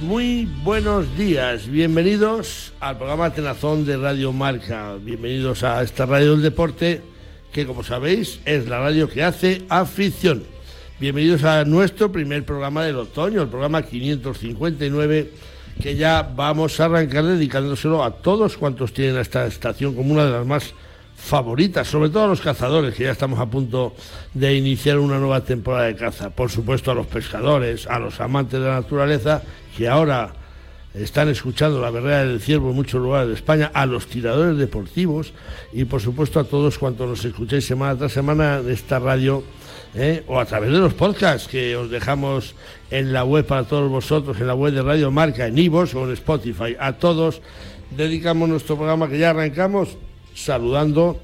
Muy buenos días. Bienvenidos al programa Tenazón de Radio Marca. Bienvenidos a esta radio del deporte que, como sabéis, es la radio que hace afición. Bienvenidos a nuestro primer programa del otoño, el programa 559, que ya vamos a arrancar dedicándoselo a todos cuantos tienen esta estación como una de las más favoritas, sobre todo a los cazadores, que ya estamos a punto de iniciar una nueva temporada de caza. Por supuesto a los pescadores, a los amantes de la naturaleza, que ahora están escuchando la berrea del ciervo en muchos lugares de España, a los tiradores deportivos y por supuesto a todos cuantos nos escuchéis semana tras semana de esta radio ¿eh? o a través de los podcasts que os dejamos en la web para todos vosotros, en la web de Radio Marca, en Ivos o en Spotify. A todos dedicamos nuestro programa que ya arrancamos saludando,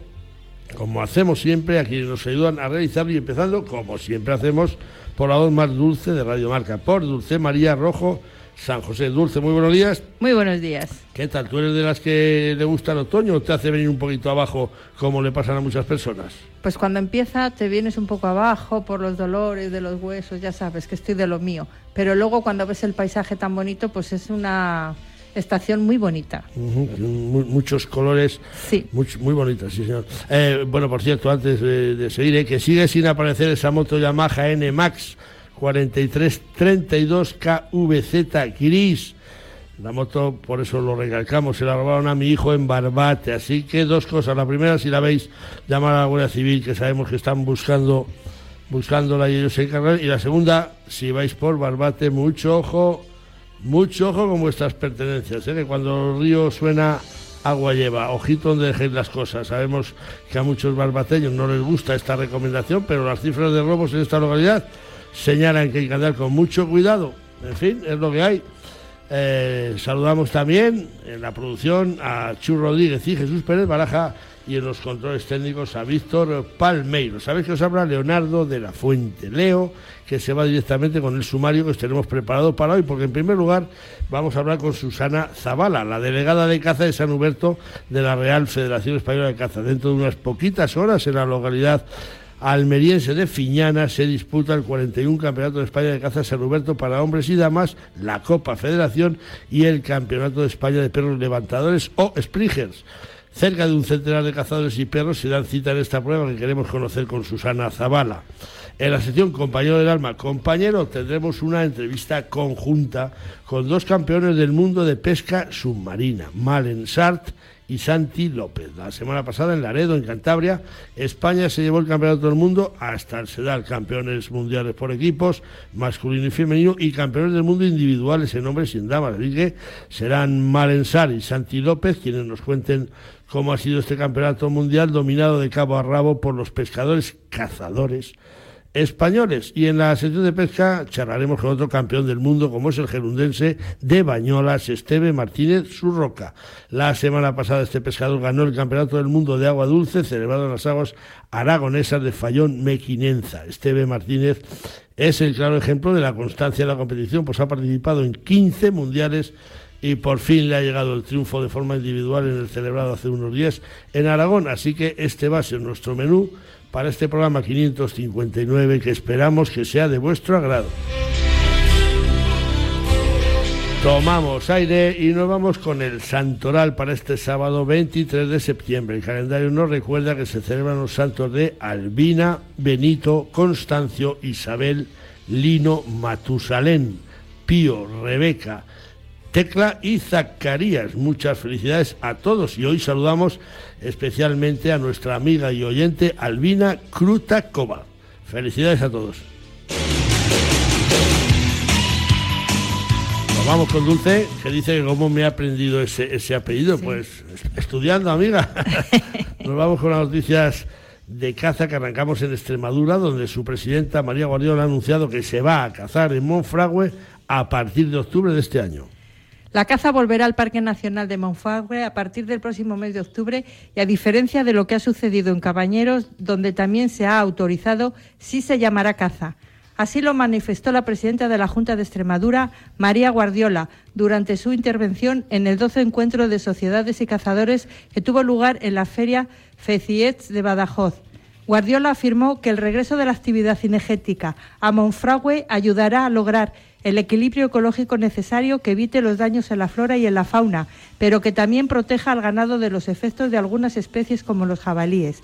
como hacemos siempre, a quienes nos ayudan a realizarlo y empezando, como siempre hacemos, por la voz más dulce de Radio Marca, por Dulce María Rojo. San José Dulce, muy buenos días. Muy buenos días. ¿Qué tal? ¿Tú eres de las que le gusta el otoño o te hace venir un poquito abajo como le pasan a muchas personas? Pues cuando empieza te vienes un poco abajo por los dolores de los huesos, ya sabes que estoy de lo mío. Pero luego cuando ves el paisaje tan bonito, pues es una estación muy bonita. muchos colores. Sí. Muy, muy bonitas, sí, señor. Eh, bueno, por cierto, antes de, seguir, eh, que sigue sin aparecer esa moto Yamaha N Max 4332 KVZ gris. La moto, por eso lo recalcamos, se la robaron a mi hijo en Barbate. Así que dos cosas. La primera, si la veis, llamar a la Guardia Civil, que sabemos que están buscando buscándola y ellos se encargan. Y la segunda, si vais por Barbate, mucho ojo, mucho ojo con vuestras pertenencias, ¿eh? que cuando el río suena agua lleva. Ojito donde dejéis las cosas. Sabemos que a muchos barbateños no les gusta esta recomendación, pero las cifras de robos en esta localidad señalan que hay que andar con mucho cuidado. En fin, es lo que hay. Eh, saludamos también en la producción a Chu Rodríguez y Jesús Pérez Baraja y en los controles técnicos a Víctor Palmeiro. Sabéis que os habla Leonardo de la Fuente. Leo, que se va directamente con el sumario que os tenemos preparado para hoy, porque en primer lugar vamos a hablar con Susana Zavala, la delegada de caza de San Huberto de la Real Federación Española de Caza. Dentro de unas poquitas horas en la localidad almeriense de Fiñana se disputa el 41 Campeonato de España de Caza San Roberto para hombres y damas, la Copa Federación y el Campeonato de España de Perros Levantadores o Springers. Cerca de un centenar de cazadores y perros se dan cita en esta prueba que queremos conocer con Susana Zavala. En la sección Compañero del Alma, compañero, tendremos una entrevista conjunta con dos campeones del mundo de pesca submarina, Malen Sart y Santi López. La semana pasada en Laredo, en Cantabria, España se llevó el campeonato del mundo hasta el SEDAL, campeones mundiales por equipos, masculino y femenino, y campeones del mundo individuales en hombres y en damas. Así que serán Malensar y Santi López quienes nos cuenten cómo ha sido este campeonato mundial dominado de cabo a rabo por los pescadores cazadores españoles. Y en la sección de pesca charlaremos con otro campeón del mundo, como es el gerundense de Bañolas, Esteve Martínez Surroca. La semana pasada este pescador ganó el Campeonato del Mundo de Agua Dulce, celebrado en las aguas aragonesas de Fallón Mequinenza. Esteve Martínez es el claro ejemplo de la constancia de la competición, pues ha participado en 15 mundiales y por fin le ha llegado el triunfo de forma individual en el celebrado hace unos días en Aragón. Así que este va a ser nuestro menú para este programa 559 que esperamos que sea de vuestro agrado. Tomamos aire y nos vamos con el santoral para este sábado 23 de septiembre. El calendario nos recuerda que se celebran los santos de Albina, Benito, Constancio, Isabel, Lino, Matusalén, Pío, Rebeca, Tecla y Zacarías. Muchas felicidades a todos y hoy saludamos especialmente a nuestra amiga y oyente Albina Krutakova. Felicidades a todos. Nos vamos con Dulce, que dice que cómo me ha aprendido ese, ese apellido. Pues estudiando, amiga. Nos vamos con las noticias de caza que arrancamos en Extremadura, donde su presidenta María Guardiola ha anunciado que se va a cazar en Monfragüe a partir de octubre de este año. La caza volverá al Parque Nacional de Monfagüe a partir del próximo mes de octubre y a diferencia de lo que ha sucedido en Cabañeros, donde también se ha autorizado, sí se llamará caza. Así lo manifestó la presidenta de la Junta de Extremadura, María Guardiola, durante su intervención en el 12 encuentro de sociedades y cazadores que tuvo lugar en la feria Feciets de Badajoz. Guardiola afirmó que el regreso de la actividad cinegética a Monfragüe ayudará a lograr el equilibrio ecológico necesario que evite los daños en la flora y en la fauna, pero que también proteja al ganado de los efectos de algunas especies como los jabalíes.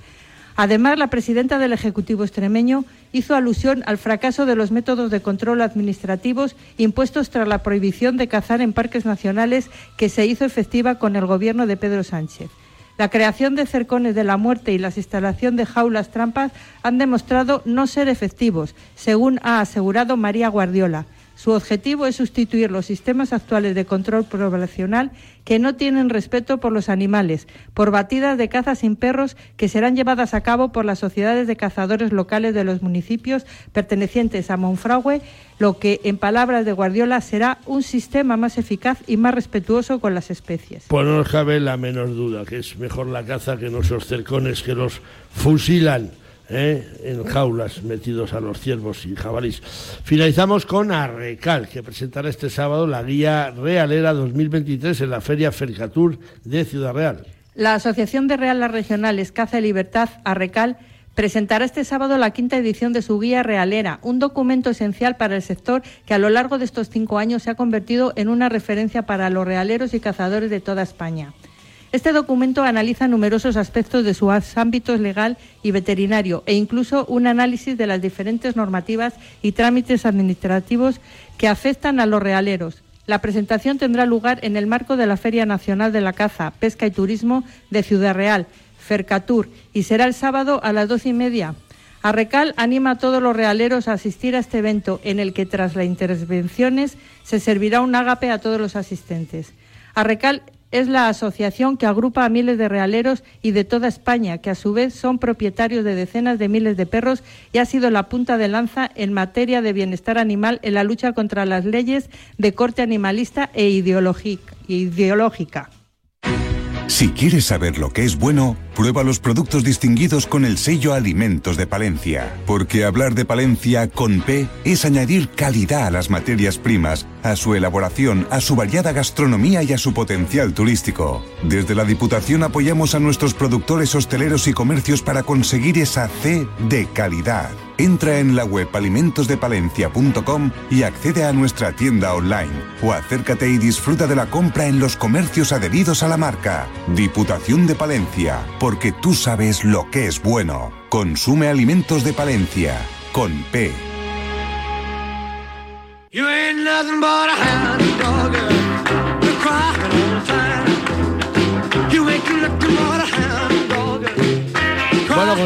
Además, la presidenta del Ejecutivo extremeño hizo alusión al fracaso de los métodos de control administrativos impuestos tras la prohibición de cazar en parques nacionales que se hizo efectiva con el gobierno de Pedro Sánchez. La creación de cercones de la muerte y la instalación de jaulas trampas han demostrado no ser efectivos, según ha asegurado María Guardiola. Su objetivo es sustituir los sistemas actuales de control poblacional que no tienen respeto por los animales, por batidas de caza sin perros que serán llevadas a cabo por las sociedades de cazadores locales de los municipios pertenecientes a Monfragüe, lo que, en palabras de Guardiola, será un sistema más eficaz y más respetuoso con las especies. Pues no cabe la menor duda que es mejor la caza que nuestros cercones que los fusilan. ¿Eh? en jaulas metidos a los ciervos y jabalís. Finalizamos con Arrecal, que presentará este sábado la guía realera 2023 en la Feria Fercatur de Ciudad Real. La Asociación de Realas Regionales Caza y Libertad, Arrecal, presentará este sábado la quinta edición de su guía realera, un documento esencial para el sector que a lo largo de estos cinco años se ha convertido en una referencia para los realeros y cazadores de toda España. Este documento analiza numerosos aspectos de sus ámbitos legal y veterinario e incluso un análisis de las diferentes normativas y trámites administrativos que afectan a los realeros. La presentación tendrá lugar en el marco de la Feria Nacional de la Caza, Pesca y Turismo de Ciudad Real, Fercatur, y será el sábado a las doce y media. Arrecal anima a todos los realeros a asistir a este evento en el que tras las intervenciones se servirá un ágape a todos los asistentes. Arrecal es la asociación que agrupa a miles de realeros y de toda España, que a su vez son propietarios de decenas de miles de perros y ha sido la punta de lanza en materia de bienestar animal en la lucha contra las leyes de corte animalista e ideológica. Si quieres saber lo que es bueno, prueba los productos distinguidos con el sello Alimentos de Palencia. Porque hablar de Palencia con P es añadir calidad a las materias primas, a su elaboración, a su variada gastronomía y a su potencial turístico. Desde la Diputación apoyamos a nuestros productores hosteleros y comercios para conseguir esa C de calidad. Entra en la web alimentosdepalencia.com y accede a nuestra tienda online o acércate y disfruta de la compra en los comercios adheridos a la marca. Diputación de Palencia, porque tú sabes lo que es bueno. Consume alimentos de Palencia, con P.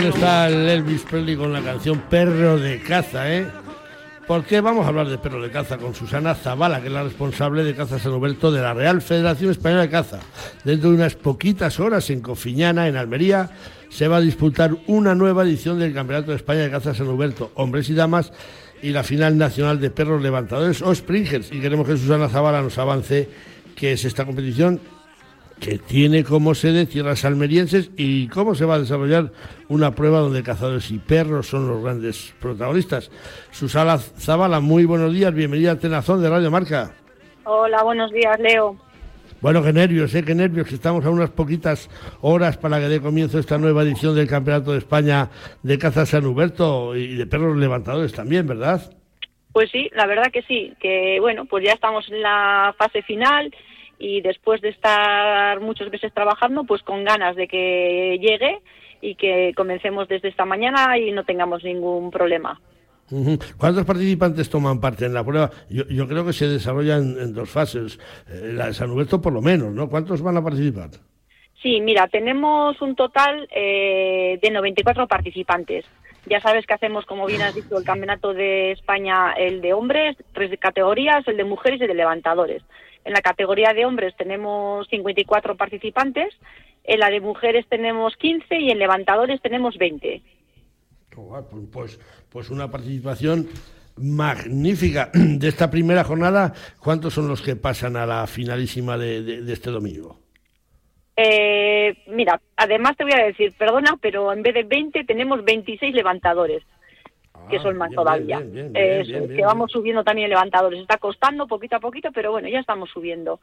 está el Elvis Presley con la canción Perro de Caza, ¿eh? Porque vamos a hablar de perro de caza con Susana Zavala, que es la responsable de Caza San Roberto de la Real Federación Española de Caza. Dentro de unas poquitas horas en Cofiñana, en Almería, se va a disputar una nueva edición del Campeonato de España de Caza San Roberto, hombres y damas, y la final nacional de perros levantadores o springers. Y queremos que Susana Zavala nos avance qué es esta competición que tiene como sede tierras almerienses y cómo se va a desarrollar una prueba donde cazadores y perros son los grandes protagonistas. Susana Zavala, muy buenos días, bienvenida a Tenazón de Radio Marca. Hola, buenos días, Leo. Bueno, qué nervios, ¿eh? qué nervios, que estamos a unas poquitas horas para que dé comienzo esta nueva edición del Campeonato de España de Caza San Huberto y de perros levantadores también, ¿verdad? Pues sí, la verdad que sí, que bueno, pues ya estamos en la fase final y después de estar muchos meses trabajando, pues con ganas de que llegue y que comencemos desde esta mañana y no tengamos ningún problema. ¿Cuántos participantes toman parte en la prueba? Yo, yo creo que se desarrolla en, dos fases. Eh, la de San Huberto por lo menos, ¿no? ¿Cuántos van a participar? Sí, mira, tenemos un total eh, de 94 participantes. Ya sabes que hacemos, como bien has dicho, el Campeonato de España, el de hombres, tres categorías, el de mujeres y el de levantadores. En la categoría de hombres tenemos 54 participantes, en la de mujeres tenemos 15 y en levantadores tenemos 20. Pues, pues, pues una participación magnífica de esta primera jornada. ¿Cuántos son los que pasan a la finalísima de, este domingo? Eh, mira, además te voy a decir, perdona, pero en vez de 20 tenemos 26 levantadores que son más todavía. que vamos subiendo también levantadores. Está costando poquito a poquito, pero bueno, ya estamos subiendo.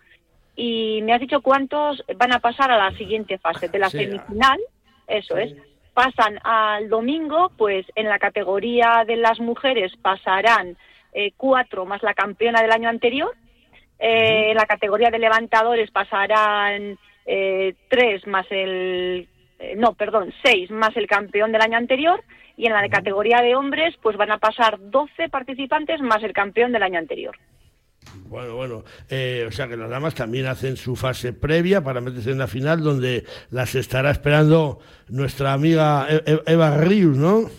Y me has dicho cuántos van a pasar a la siguiente fase de la semifinal. Eso es. Pasan al domingo, pues en la categoría de las mujeres pasarán eh, cuatro más la campeona del año anterior. Eh, en la categoría de levantadores pasarán eh, tres más el no, perdón, seis más el campeón del año anterior y en la de categoría de hombres pues van a pasar 12 participantes más el campeón del año anterior. Bueno, bueno, o sea que las damas también hacen su fase previa para meterse en la final donde las estará esperando nuestra amiga e-, e-, Eva Rius, ¿no?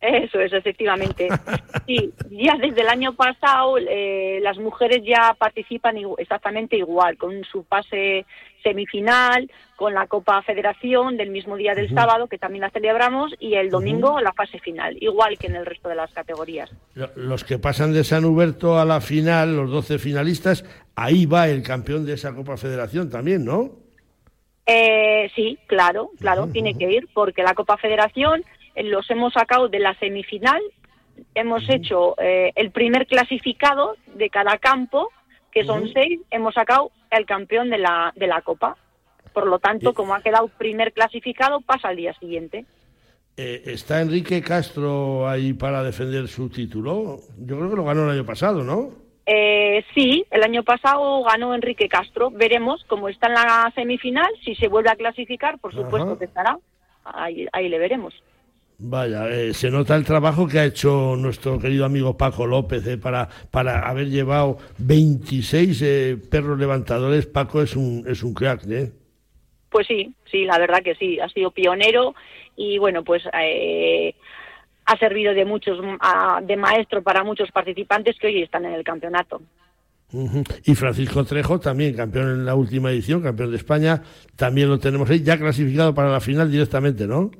Eso es, efectivamente. Sí, ya desde el año pasado eh, las mujeres ya participan exactamente igual, con su fase semifinal, con la Copa Federación del mismo día del sábado, que también la celebramos, y el domingo la fase final, igual que en el resto de las categorías. Los que pasan de San Huberto a la final, los 12 finalistas, ahí va el campeón de esa Copa Federación también, ¿no? Eh, sí, claro, claro, tiene que ir, porque la Copa Federación los hemos sacado de la semifinal, hemos hecho eh, el primer clasificado de cada campo, que son seis, hemos sacado el campeón de la, de la Copa. Por lo tanto, como ha quedado primer clasificado, pasa al día siguiente. Eh, ¿Está Enrique Castro ahí para defender su título? Yo creo que lo ganó el año pasado, ¿no? Eh, sí, el año pasado ganó Enrique Castro. Veremos cómo está en la semifinal. Si se vuelve a clasificar, por supuesto que estará. Ahí, ahí le veremos. Vaya, eh, se nota el trabajo que ha hecho nuestro querido amigo Paco López eh, para, para haber llevado 26 eh, perros levantadores. Paco es un, es un crack, ¿eh? Pues sí, sí, la verdad que sí, ha sido pionero y bueno, pues ha servido de muchos de maestro para muchos participantes que hoy están en el campeonato. Y Francisco Trejo, también campeón en la última edición, campeón de España, también lo tenemos ahí, ya clasificado para la final directamente, ¿no?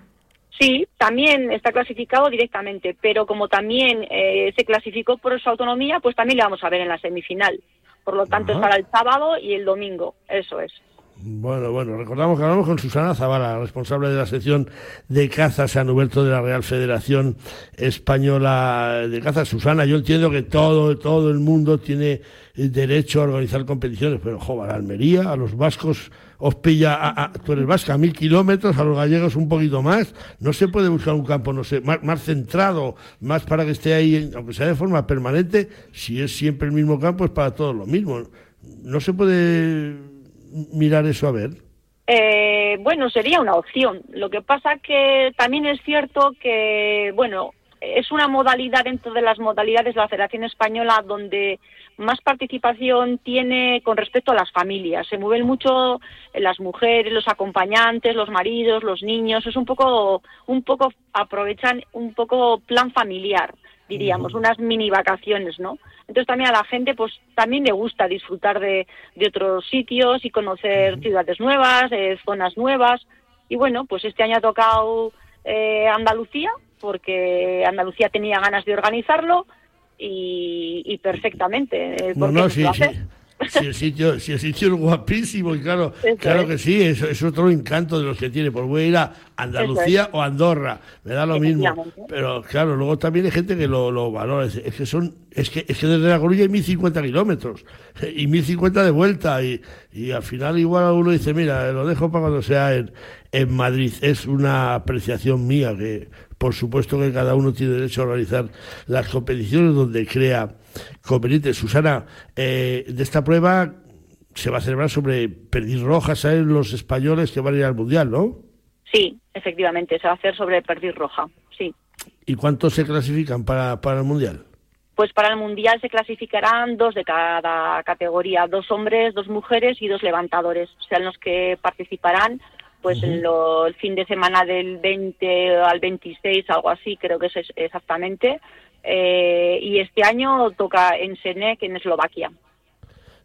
Sí, también está clasificado directamente, pero como también eh, se clasificó por su autonomía, pues también le vamos a ver en la semifinal. Por lo tanto, estará el sábado y el domingo, eso es. Bueno, bueno, recordamos que hablamos con Susana Zavala, responsable de la sección de caza San Huberto de la Real Federación Española de Caza. Susana, yo entiendo que todo, todo el mundo tiene derecho a organizar competiciones, pero joder, a Almería, a los vascos os pilla, a, tú eres vasca, a mil kilómetros, a los gallegos un poquito más. No se puede buscar un campo, no sé, más, más centrado, más para que esté ahí, aunque sea de forma permanente, si es siempre el mismo campo, es para todos lo mismo. No se puede mirar eso a ver? Eh, bueno, sería una opción. Lo que pasa que también es cierto que, bueno, es una modalidad dentro de las modalidades de la Federación Española donde más participación tiene con respecto a las familias. Se mueven mucho las mujeres, los acompañantes, los maridos, los niños. Es un poco, un poco aprovechan un poco plan familiar diríamos, unas mini vacaciones, ¿no? Entonces también a la gente pues también le gusta disfrutar de, de otros sitios y conocer ciudades nuevas, eh, zonas nuevas. Y bueno, pues este año ha tocado eh, Andalucía, porque Andalucía tenía ganas de organizarlo y, perfectamente. Eh, no, no, sí, sí si el sitio, si el sitio es guapísimo, y claro, claro que sí, es, es otro encanto de los que tiene. Pues voy a ir a Andalucía o Andorra, me da lo mismo. Pero claro, luego también hay gente que lo, lo valora. Es, que son, es que, es que desde La Coruña hay 1050 kilómetros y 1050 de vuelta. Y, y al final, igual uno dice, mira, lo dejo para cuando sea en, en Madrid. Es una apreciación mía que, por supuesto, que cada uno tiene derecho a organizar las competiciones donde crea conveniente. Susana, eh, de esta prueba se va a celebrar sobre perdiz roja, ¿saben los españoles que van a ir al Mundial, no? Sí, efectivamente, se va a hacer sobre perdiz roja, sí. ¿Y cuántos se clasifican para, para el Mundial? Pues para el Mundial se clasificarán dos de cada categoría, dos hombres, dos mujeres y dos levantadores, sean los que participarán pues en el fin de semana del 20 al 26, algo así, creo que es exactamente, eh, y este año toca en Senec, en Eslovaquia.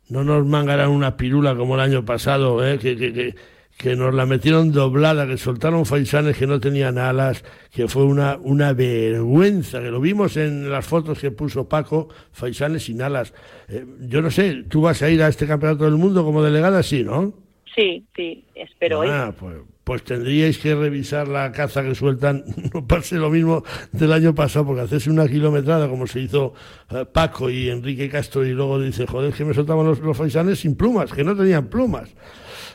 No nos mangarán una pirula como el año pasado, ¿eh? que, que, que, nos la metieron doblada, que soltaron faisanes que no tenían alas, que fue una, una vergüenza, que lo vimos en las fotos que puso Paco, faisanes sin alas. Eh, yo no sé, ¿tú vas a ir a este campeonato del mundo como delegada? Sí, ¿no? Sí, sí, espero. Ah, pues, pues tendríais que revisar la caza que sueltan, no pase lo mismo del año pasado, porque hacerse una kilometrada como se hizo eh, Paco y Enrique Castro y luego dice, joder, que me soltaban los, faisanes sin plumas, que no tenían plumas.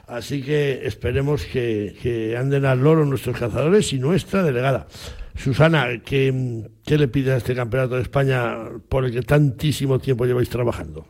Así que esperemos que, anden al loro nuestros cazadores y nuestra delegada. Susana, ¿qué, ¿qué le pide a este campeonato de España por el que tantísimo tiempo lleváis trabajando?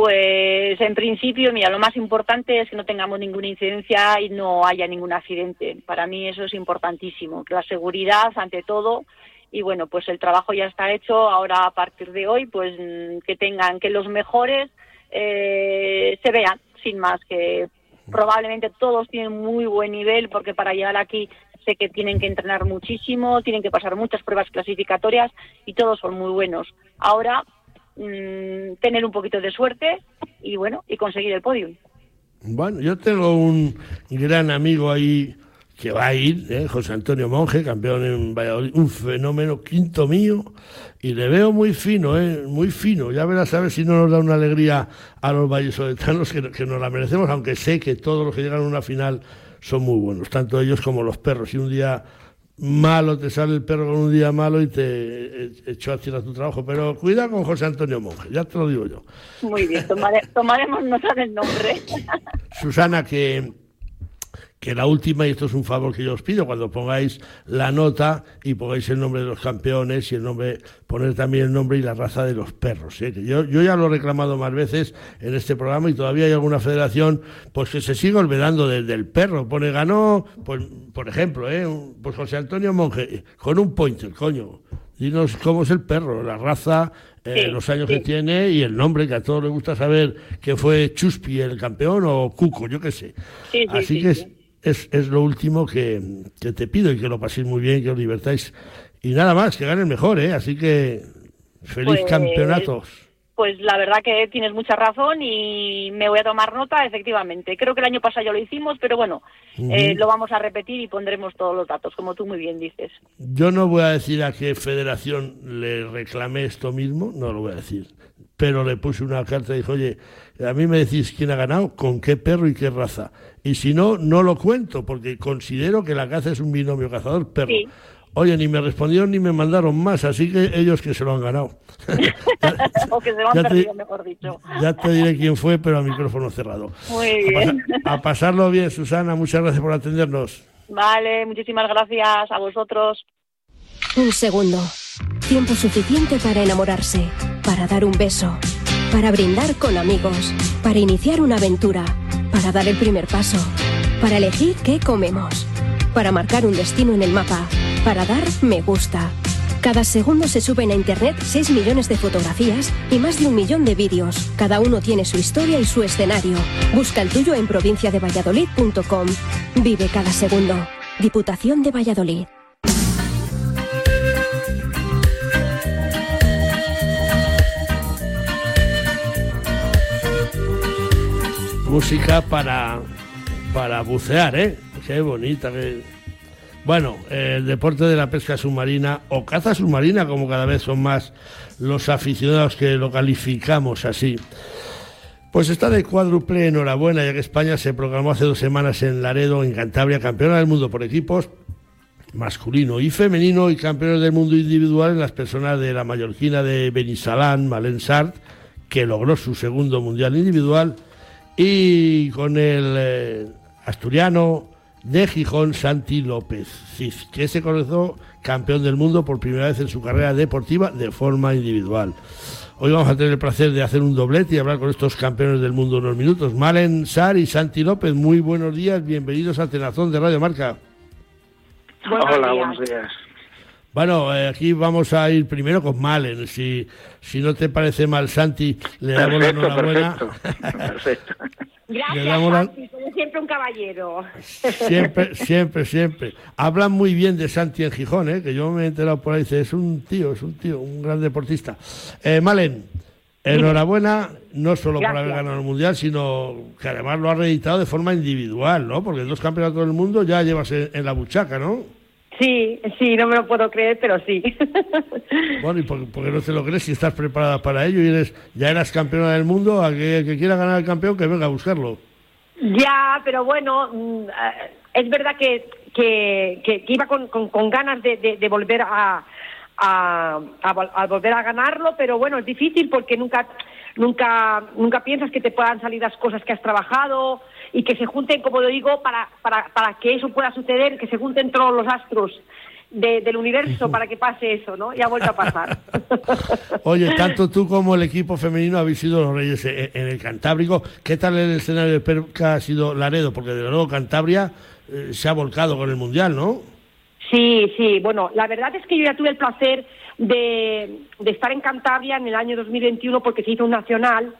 Pues en principio, mira, lo más importante es que no tengamos ninguna incidencia y no haya ningún accidente. Para mí eso es importantísimo, la seguridad ante todo. Y bueno, pues el trabajo ya está hecho. Ahora a partir de hoy, pues mm, que tengan, que los mejores eh, se vean, sin más, que probablemente todos tienen muy buen nivel porque para llegar aquí sé que tienen que entrenar muchísimo, tienen que pasar muchas pruebas clasificatorias y todos son muy buenos. Ahora Mm, tener un poquito de suerte y bueno, y conseguir el podio. Bueno, yo tengo un gran amigo ahí que va a ir, ¿eh? José Antonio Monge, campeón en Valladolid, un fenómeno quinto mío, y le veo muy fino, ¿eh? muy fino. Ya verás a ver si no nos da una alegría a los vallesoletanos que, que nos la merecemos, aunque sé que todos los que llegan a una final son muy buenos, tanto ellos como los perros. Y un día malo, te sale el perro con un día malo y te echó a tirar tu trabajo. Pero cuida con José Antonio Monge, ya te lo digo yo. Muy bien, tomaremos nota del nombre. Susana, que que la última, y esto es un favor que yo os pido, cuando pongáis la nota y pongáis el nombre de los campeones y el nombre, poner también el nombre y la raza de los perros. ¿eh? yo, yo ya lo he reclamado más veces en este programa y todavía hay alguna federación pues que se sigue olvidando del perro. Pone ganó, pues, por ejemplo, ¿eh? pues José Antonio Monge, con un pointer, coño. Dinos cómo es el perro, la raza, eh, los años que tiene y el nombre, que a todos les gusta saber que fue Chuspi el campeón o Cuco, yo qué sé. Así que es, es lo último que, te pido y que lo paséis muy bien, que os divertáis. Y nada más, que ganen mejor, ¿eh? Así que feliz pues, campeonato. Pues la verdad que tienes mucha razón y me voy a tomar nota, efectivamente. Creo que el año pasado ya lo hicimos, pero bueno, eh, lo vamos a repetir y pondremos todos los datos, como tú muy bien dices. Yo no voy a decir a qué federación le reclamé esto mismo, no lo voy a decir pero le puse una carta y dijo, oye, a mí me decís quién ha ganado, con qué perro y qué raza. Y si no, no lo cuento, porque considero que la caza es un binomio cazador-perro. Oye, ni me respondieron ni me mandaron más, así que ellos que se lo han ganado. o que se lo han perdido, mejor dicho. Ya te diré quién fue, pero a micrófono cerrado. Muy bien. a pasarlo bien, Susana, muchas gracias por atendernos. Vale, muchísimas gracias a vosotros. Un segundo. Tiempo suficiente para enamorarse, para dar un beso, para brindar con amigos, para iniciar una aventura, para dar el primer paso, para elegir qué comemos, para marcar un destino en el mapa, para dar me gusta. Cada segundo se suben a Internet 6 millones de fotografías y más de un millón de vídeos. Cada uno tiene su historia y su escenario. Busca el tuyo en provinciadevalladolid.com. Vive cada segundo. Diputación de Valladolid. Música para, para bucear, ¿eh? Qué bonita. Que... Bueno, el deporte de la pesca submarina o caza submarina, como cada vez son más los aficionados que lo calificamos así. Pues está de cuádruple enhorabuena, ya que España se programó hace dos semanas en Laredo, en Cantabria, campeona del mundo por equipos masculino y femenino y campeones del mundo individual en las personas de la mallorquina de Benisalán, Malen Sart, que logró su segundo mundial individual y con el eh, asturiano de Gijón, Santi López que se conoció campeón del mundo por primera vez en su carrera deportiva de forma individual. Hoy vamos a tener el placer de hacer un doblete y hablar con estos campeones del mundo unos minutos. Malen Sar y Santi López, muy buenos días, bienvenidos al Tenazón de Radio Marca. Hola, buenos días. Bueno, eh, aquí vamos a ir primero con Malen. Si, si no te parece mal, Santi, le damos la enhorabuena. Perfecto. Gracias, Santi, como siempre un caballero. Siempre, siempre, siempre. Hablan muy bien de Santi en Gijón, ¿eh? que yo me he enterado por ahí. Dice, es un tío, es un tío, un gran deportista. Eh, Malen, enhorabuena, no solo por haber ganado el Mundial, sino que además lo ha reeditado de forma individual, ¿no? Porque dos campeonatos del mundo ya llevas en la buchaca, ¿no? Sí, sí, no me lo puedo creer, pero sí. Bueno, ¿y por, qué no te lo crees si estás preparada para ello y eres ya eras campeona del mundo? A que, que quiera ganar el campeón, que venga a buscarlo. Ya, pero bueno, mm, eh, es verdad que, que, que, iba con, con, ganas de, de, volver a, a, a, volver a ganarlo, pero bueno, es difícil porque nunca, nunca, nunca piensas que te puedan salir las cosas que has trabajado y que se junten, como lo digo, para, para, para que eso pueda suceder, que se junten todos los astros del universo para que pase eso, ¿no? Y ha vuelto a pasar. Oye, tanto tú como el equipo femenino habéis sido los reyes en, el Cantábrico. ¿Qué tal el escenario de Perca ha sido Laredo? Porque de nuevo Cantabria eh, se ha volcado con el Mundial, ¿no? Sí, sí. Bueno, la verdad es que yo ya tuve el placer de, de estar en Cantabria en el año 2021 porque se hizo un nacional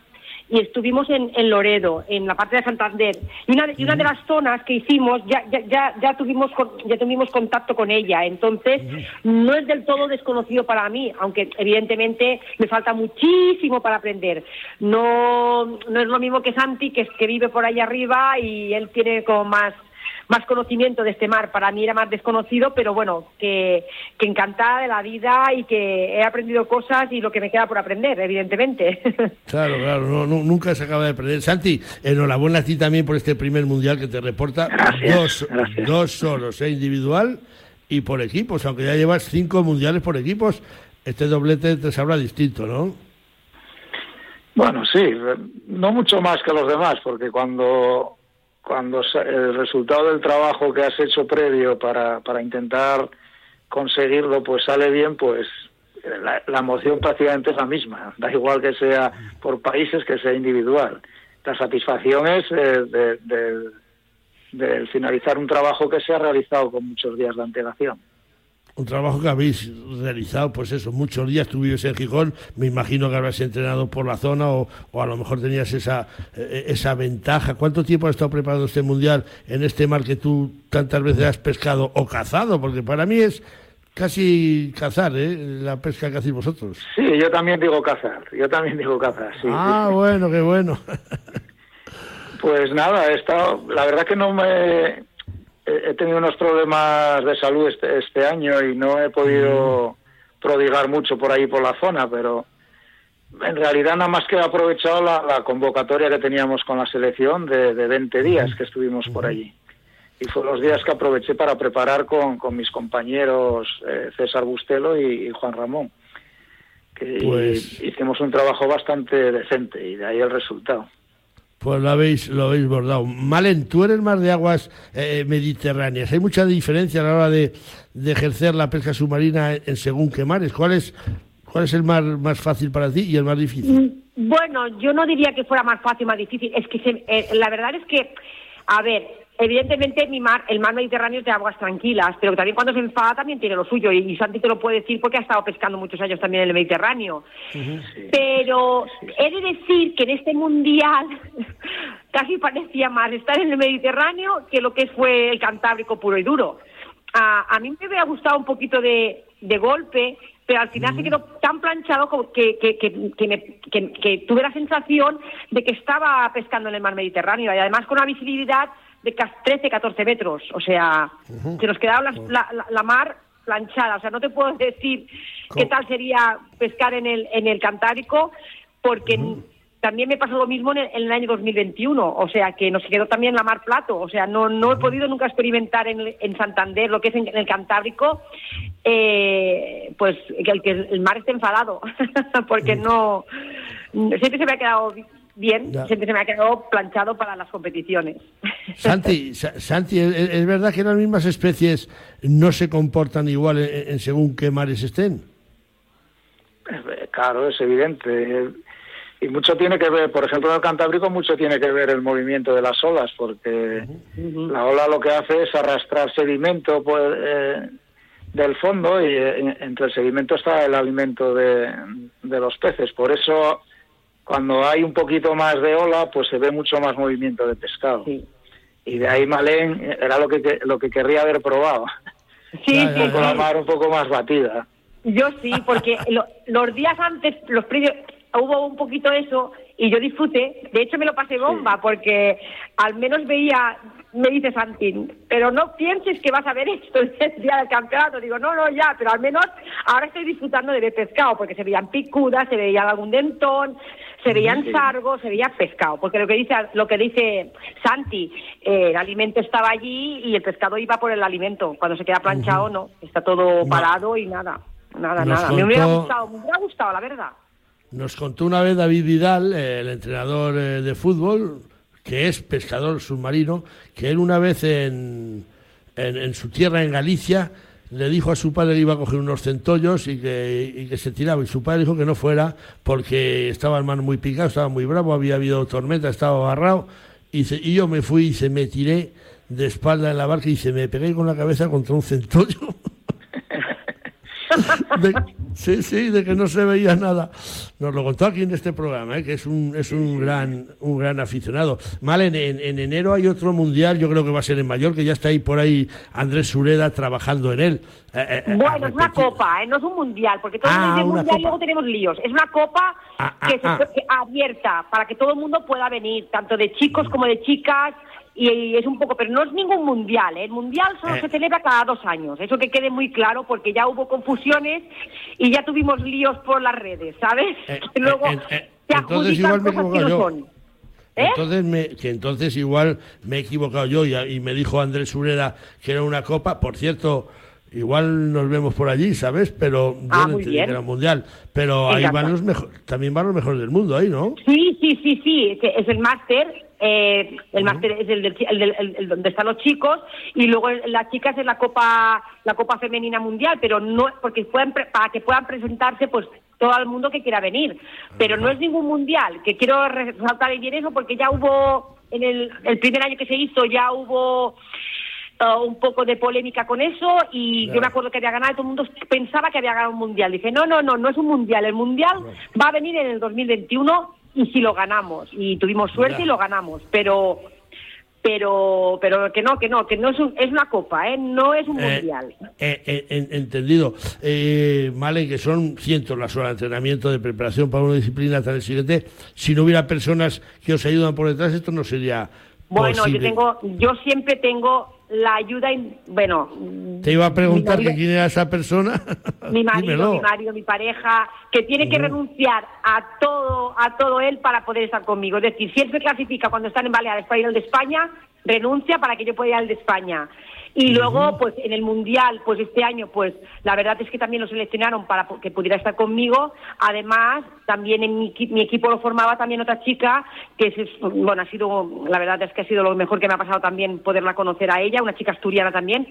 y estuvimos en, en, Loredo, en la parte de Santander. Y una, y una de las zonas que hicimos, ya, ya, ya, ya, tuvimos, ya tuvimos contacto con ella. Entonces, no es del todo desconocido para mí, aunque evidentemente me falta muchísimo para aprender. No, no es lo mismo que Santi, que, que vive por ahí arriba y él tiene como más más conocimiento de este mar. Para mí era más desconocido, pero bueno, que, que encantada de la vida y que he aprendido cosas y lo que me queda por aprender, evidentemente. Claro, claro, no, nunca se acaba de aprender. Santi, enhorabuena a ti también por este primer mundial que te reporta. dos, dos solos, ¿eh? individual y por equipos, aunque ya llevas cinco mundiales por equipos, este doblete te sabrá distinto, ¿no? Bueno, sí, no mucho más que los demás, porque cuando cuando el resultado del trabajo que has hecho previo para, para intentar conseguirlo pues sale bien, pues la, la, emoción prácticamente es la misma. Da igual que sea por países que sea individual. La satisfacción es eh, de finalizar un trabajo que se ha realizado con muchos días de antelación un trabajo que habéis realizado, pues eso, muchos días tú vives en Gijón, me imagino que habrás entrenado por la zona o, a lo mejor tenías esa, eh, esa ventaja. ¿Cuánto tiempo has estado preparando este mundial en este mar que tú tantas veces has pescado o cazado? Porque para mí es casi cazar, ¿eh? La pesca que hacéis vosotros. Sí, yo también digo cazar, yo también digo cazar, sí. Ah, bueno, qué bueno. pues nada, he estado, la verdad que no me he tenido unos problemas de salud este, este, año y no he podido mm. prodigar mucho por ahí por la zona, pero en realidad nada más que he aprovechado la, convocatoria que teníamos con la selección de, de 20 días que estuvimos por allí. Y fue los días que aproveché para preparar con, con mis compañeros eh, César Bustelo y, Juan Ramón. Que pues... hicimos un trabajo bastante decente y de ahí el resultado. Pues lo habéis, lo habéis bordado. Malen, tú eres más de aguas eh, mediterráneas. ¿Hay mucha diferencia a la hora de, ejercer la pesca submarina en según qué mares? ¿Cuál es, cuál es el mar más fácil para ti y el más difícil? Mm, bueno, yo no diría que fuera más fácil más difícil. Es que eh, la verdad es que, a ver, Evidentemente, mi mar, el mar Mediterráneo es de aguas tranquilas, pero también cuando se enfada también tiene lo suyo. Y, Santi te lo puede decir porque ha estado pescando muchos años también en el Mediterráneo. Pero he de decir que en este mundial casi parecía más estar en el Mediterráneo que lo que fue el Cantábrico puro y duro. A, mí me había gustado un poquito de, golpe, pero al final se quedó tan planchado que, que, que, tuve la sensación de que estaba pescando en el mar Mediterráneo y además con una visibilidad de 13, 14 metros. O sea, que nos quedaba la, mar planchada. O sea, no te puedo decir qué tal sería pescar en el, en el Cantábrico, porque también me pasó lo mismo en el, año 2021. O sea, que nos quedó también la mar plato. O sea, no, no he podido nunca experimentar en, en Santander lo que es en, el Cantábrico, eh, pues que el, que el mar esté enfadado, porque no. Siempre se me ha quedado bien, siempre se me ha quedado planchado para las competiciones. Santi, Santi ¿es, verdad que las mismas especies no se comportan igual en, según qué mares estén? Claro, es evidente. Y mucho tiene que ver, por ejemplo, en el Cantábrico, mucho tiene que ver el movimiento de las olas, porque la ola lo que hace es arrastrar sedimento pues, eh, del fondo y eh, entre el sedimento está el alimento de, de los peces. Por eso cuando hay un poquito más de ola, pues se ve mucho más movimiento de pescado. Y de ahí Malén era lo que lo que querría haber probado. Sí, sí, con la mar un poco más batida. Yo sí, porque los días antes, los previos, hubo un poquito eso y yo disfruté. De hecho, me lo pasé bomba porque al menos veía, me dice Santín, pero no pienses que vas a ver esto el día del campeonato. Digo, no, no, ya, pero al menos ahora estoy disfrutando de ver pescado porque se veían picudas, se veía algún dentón, se veían sargos, se veía pescado, porque lo que dice lo que dice Santi, eh, el alimento estaba allí y el pescado iba por el alimento. Cuando se queda planchado, no, está todo parado y nada, nada, nada. Me hubiera gustado, me hubiera gustado, la verdad. Nos contó una vez David Vidal, el entrenador eh, de fútbol, que es pescador submarino, que él una vez en, en, su tierra, en Galicia, le dijo a su padre que iba a coger unos centollos y que, y que se tiraba. Y su padre dijo que no fuera porque estaba el mar muy picado, estaba muy bravo, había habido tormenta, estaba agarrado. Y, y yo me fui y se me tiré de espalda en la barca y se me pegué con la cabeza contra un centollo. sí, sí, de que no se veía nada. Nos lo contó aquí en este programa, ¿eh? que es un, es un gran un gran aficionado. Mal, en, en, enero hay otro mundial, yo creo que va a ser en Mayor, que ya está ahí por ahí Andrés Sureda trabajando en él. Eh, eh, bueno, es una copa, no es un mundial, porque todo ah, el mundial y luego tenemos líos. Es una copa ah, ah, que, se, abierta para que todo el mundo pueda venir, tanto de chicos como de chicas y es un poco, pero no es ningún mundial, ¿eh? el mundial solo eh. se celebra cada dos años, eso que quede muy claro porque ya hubo confusiones y ya tuvimos líos por las redes, ¿sabes? Eh, luego entonces igual me he equivocado yo. Entonces, me, que entonces igual me he equivocado yo y, me dijo Andrés Ureda que era una copa, por cierto, igual nos vemos por allí, ¿sabes? Pero yo ah, no entendí que era mundial. Pero ahí van los mejores, también van los mejores del mundo ahí, ¿no? Sí, sí, sí, sí, es el máster eh, el máster es el, del, donde están los chicos y luego las chicas es la copa la copa femenina mundial pero no porque puedan para que puedan presentarse pues todo el mundo que quiera venir. Pero no es ningún mundial que quiero resaltar bien eso porque ya hubo en el, el primer año que se hizo ya hubo uh, un poco de polémica con eso y yo me acuerdo que había ganado, todo el mundo pensaba que había ganado un mundial. Dice, no, no, no, no es un mundial, el mundial va a venir en el 2021 y si lo ganamos. Y tuvimos suerte y lo ganamos. Pero pero pero que no que no que no es es una copa eh no es un eh, mundial. eh, eh, entendido. Eh, vale que son cientos las horas de entrenamiento de preparación para una disciplina tan exigente si no hubiera personas que os ayudan por detrás esto no sería bueno yo tengo yo siempre tengo la ayuda, bueno... Te iba a preguntar que quién era esa persona. Mi marido, mi marido, mi pareja, que tiene que renunciar a todo, a todo él para poder estar conmigo. Es decir, si él se clasifica cuando están en Baleares para ir al de España, renuncia para que yo pueda ir al de España. Y luego, pues en el Mundial, pues este año, pues la verdad es que también lo seleccionaron para que pudiera estar conmigo. Además, también en mi, mi equipo lo formaba también otra chica, que es, bueno, ha sido, la verdad es que ha sido lo mejor que me ha pasado también poderla conocer a ella, una chica asturiana también,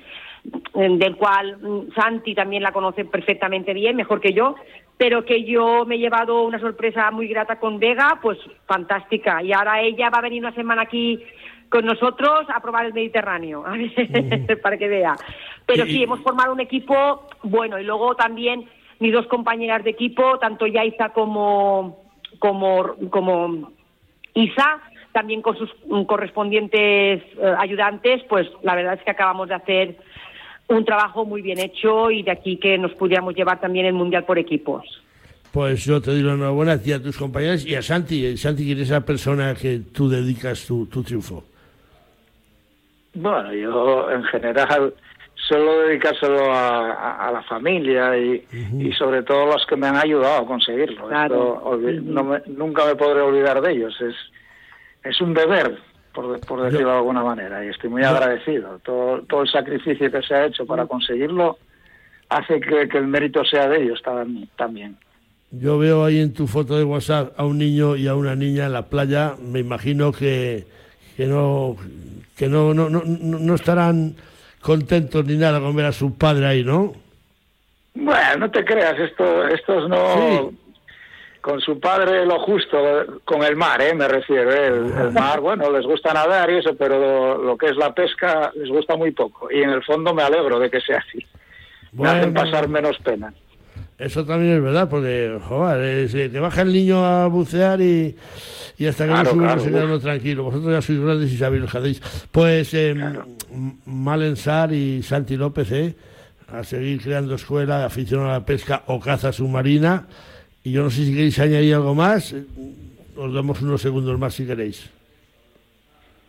del cual mm, Santi también la conoce perfectamente bien, mejor que yo, pero que yo me he llevado una sorpresa muy grata con Vega, pues fantástica. Y ahora ella va a venir una semana aquí con nosotros a probar el Mediterráneo, para que vea. Pero sí, hemos formado un equipo bueno y luego también mis dos compañeras de equipo, tanto Yaiza como, como, como Isa, también con sus correspondientes eh, ayudantes, pues la verdad es que acabamos de hacer un trabajo muy bien hecho y de aquí que nos pudiéramos llevar también el Mundial por equipos. Pues yo te doy la enhorabuena a ti, a tus compañeros y a Santi. Santi, ¿quién es la persona que tú dedicas tu triunfo? Bueno, yo en general suelo dedicárselo a, la familia y, sobre todo los que me han ayudado a conseguirlo. nunca me podré olvidar de ellos. Es, es un deber, por, por decirlo de alguna manera, y estoy muy agradecido. Todo, todo el sacrificio que se ha hecho para conseguirlo hace que, el mérito sea de ellos también. Yo veo ahí en tu foto de WhatsApp a un niño y a una niña en la playa. Me imagino que, que no que no, no, no, no estarán contentos ni nada con ver a su padre ahí, ¿no? Bueno, no te creas, esto, estos no... Con su padre lo justo, con el mar, ¿eh? me refiero. ¿eh? El, mar, bueno, les gusta nadar y eso, pero lo, que es la pesca les gusta muy poco. Y en el fondo me alegro de que sea así. me hacen pasar menos pena. Eso también es verdad, porque, joder, te eh, baja el niño a bucear y, y hasta que no sube no se queda tranquilo. Vosotros ya sois grandes y sabéis lo que hacéis. Pues eh, Malensar y Santi López, ¿eh? A seguir creando escuela, afición a la pesca o caza submarina. Y yo no sé si queréis añadir algo más. Os damos unos segundos más si queréis.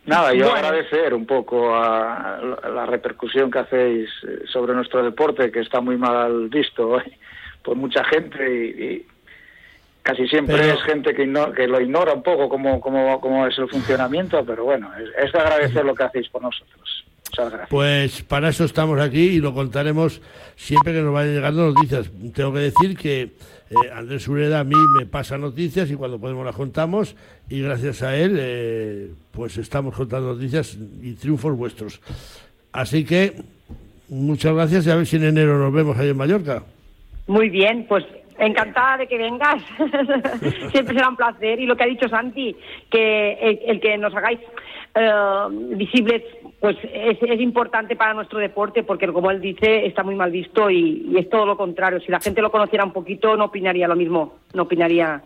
Nada, yo agradecer un poco a la repercusión que hacéis eh, sobre nuestro deporte, que está muy mal visto hoy por mucha gente y, casi siempre es gente que, que lo ignora un poco cómo, cómo, cómo, es el funcionamiento, pero bueno, es, de agradecer lo que hacéis por nosotros. Muchas gracias. Pues para eso estamos aquí y lo contaremos siempre que nos vayan llegando noticias. Tengo que decir que eh, Andrés Ureda a mí me pasa noticias y cuando podemos las contamos y gracias a él eh, pues estamos contando noticias y triunfos vuestros. Así que muchas gracias y a ver si en enero nos vemos ahí en Mallorca. Muy bien, pues encantada de que vengas. Siempre será un placer. Y lo que ha dicho Santi, que el, el que nos hagáis eh, visibles, pues es, es, importante para nuestro deporte, porque como él dice, está muy mal visto y, y, es todo lo contrario. Si la gente lo conociera un poquito, no opinaría lo mismo, no opinaría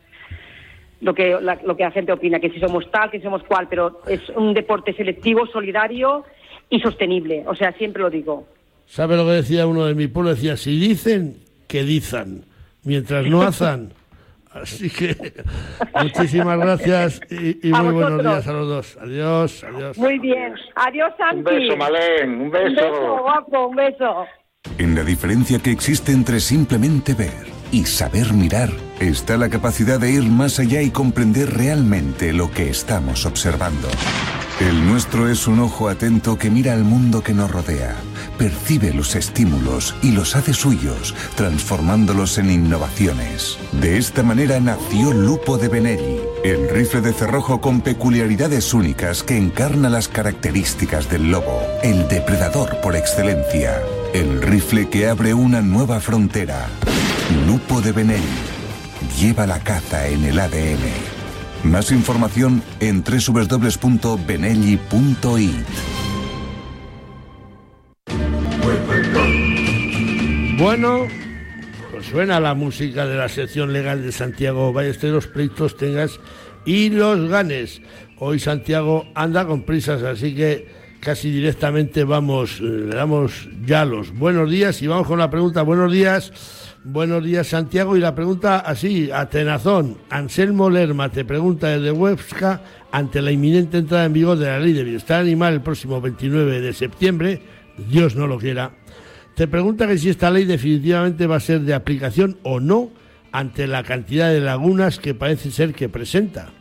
lo que la, lo que la gente opina, que si somos tal, que si somos cual, pero es un deporte selectivo, solidario y sostenible. O sea, siempre lo digo. ¿Sabe lo que decía uno de mi pueblo? Decía, si dicen, que dicen, mientras no hacen. Así que muchísimas gracias y, y muy buenos días a los dos. Adiós, adiós. Muy bien. Adiós, Santi. Un beso, Malén. Un beso. Un beso, guapo, un beso. En la diferencia que existe entre simplemente ver y saber mirar está la capacidad de ir más allá y comprender realmente lo que estamos observando. El nuestro es un ojo atento que mira al mundo que nos rodea, percibe los estímulos y los hace suyos, transformándolos en innovaciones. De esta manera nació Lupo de Benelli, el rifle de cerrojo con peculiaridades únicas que encarna las características del lobo, el depredador por excelencia, el rifle que abre una nueva frontera. Lupo de Benelli lleva la caza en el ADN. Más información en www.benelli.it. Bueno, pues suena la música de la sección legal de Santiago Ballester, los pleitos tengas y los ganes. Hoy Santiago anda con prisas, así que casi directamente vamos, le damos ya los buenos días y vamos con la pregunta. Buenos días. Buenos días, Santiago. Y la pregunta así, a tenazón. Anselmo Lerma te pregunta desde Huesca, ante la inminente entrada en vigor de la Ley de Bienestar Animal el próximo 29 de septiembre, Dios no lo quiera, te pregunta que si esta ley definitivamente va a ser de aplicación o no ante la cantidad de lagunas que parece ser que presenta.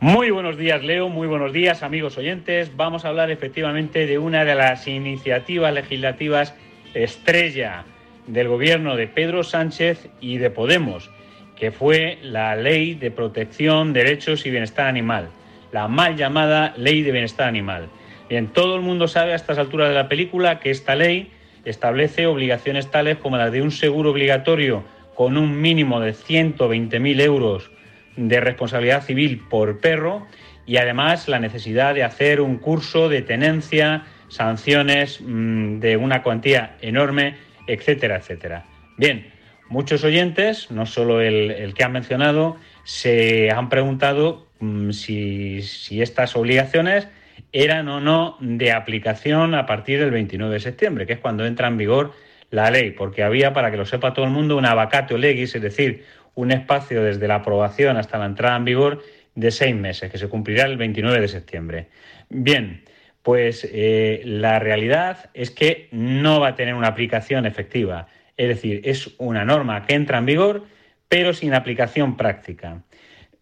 Muy buenos días, Leo. Muy buenos días, amigos oyentes. Vamos a hablar efectivamente de una de las iniciativas legislativas estrella del gobierno de Pedro Sánchez y de Podemos, que fue la Ley de Protección, Derechos y Bienestar Animal, la mal llamada Ley de Bienestar Animal. Bien, todo el mundo sabe a estas alturas de la película que esta ley establece obligaciones tales como las de un seguro obligatorio con un mínimo de 120.000 euros de responsabilidad civil por perro y además la necesidad de hacer un curso de tenencia, sanciones mmm, de una cuantía enorme etcétera, etcétera. Bien, muchos oyentes, no solo el, que han mencionado, se han preguntado si, si, estas obligaciones eran o no de aplicación a partir del 29 de septiembre, que es cuando entra en vigor la ley, porque había, para que lo sepa todo el mundo, una vacatio legis, es decir, un espacio desde la aprobación hasta la entrada en vigor de seis meses, que se cumplirá el 29 de septiembre. Bien, pues eh, la realidad es que no va a tener una aplicación efectiva. Es decir, es una norma que entra en vigor, pero sin aplicación práctica.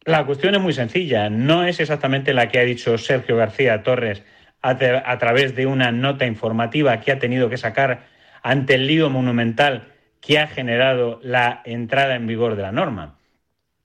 La cuestión es muy sencilla, no es exactamente la que ha dicho Sergio García Torres a, tra a través de una nota informativa que ha tenido que sacar ante el lío monumental que ha generado la entrada en vigor de la norma.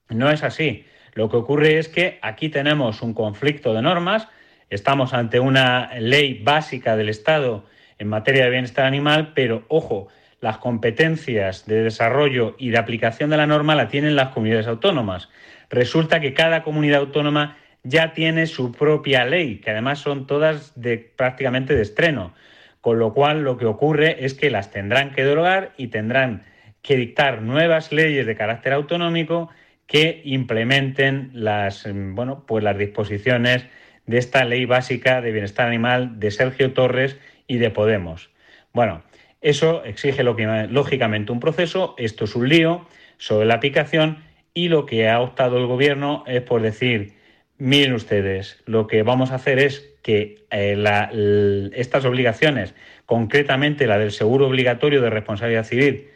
No es así. Lo que ocurre es que aquí tenemos un conflicto de normas, Estamos ante una ley básica del Estado en materia de bienestar animal, pero ojo, las competencias de desarrollo y de aplicación de la norma la tienen las comunidades autónomas. Resulta que cada comunidad autónoma ya tiene su propia ley, que además son todas de, prácticamente de estreno, con lo cual lo que ocurre es que las tendrán que derogar y tendrán que dictar nuevas leyes de carácter autonómico que implementen las, bueno, pues las disposiciones de esta ley básica de bienestar animal de Sergio Torres y de Podemos. Bueno, eso exige lógicamente un proceso, esto es un lío sobre la aplicación y lo que ha optado el Gobierno es por decir, miren ustedes, lo que vamos a hacer es que eh, estas obligaciones, concretamente la del seguro obligatorio de responsabilidad civil,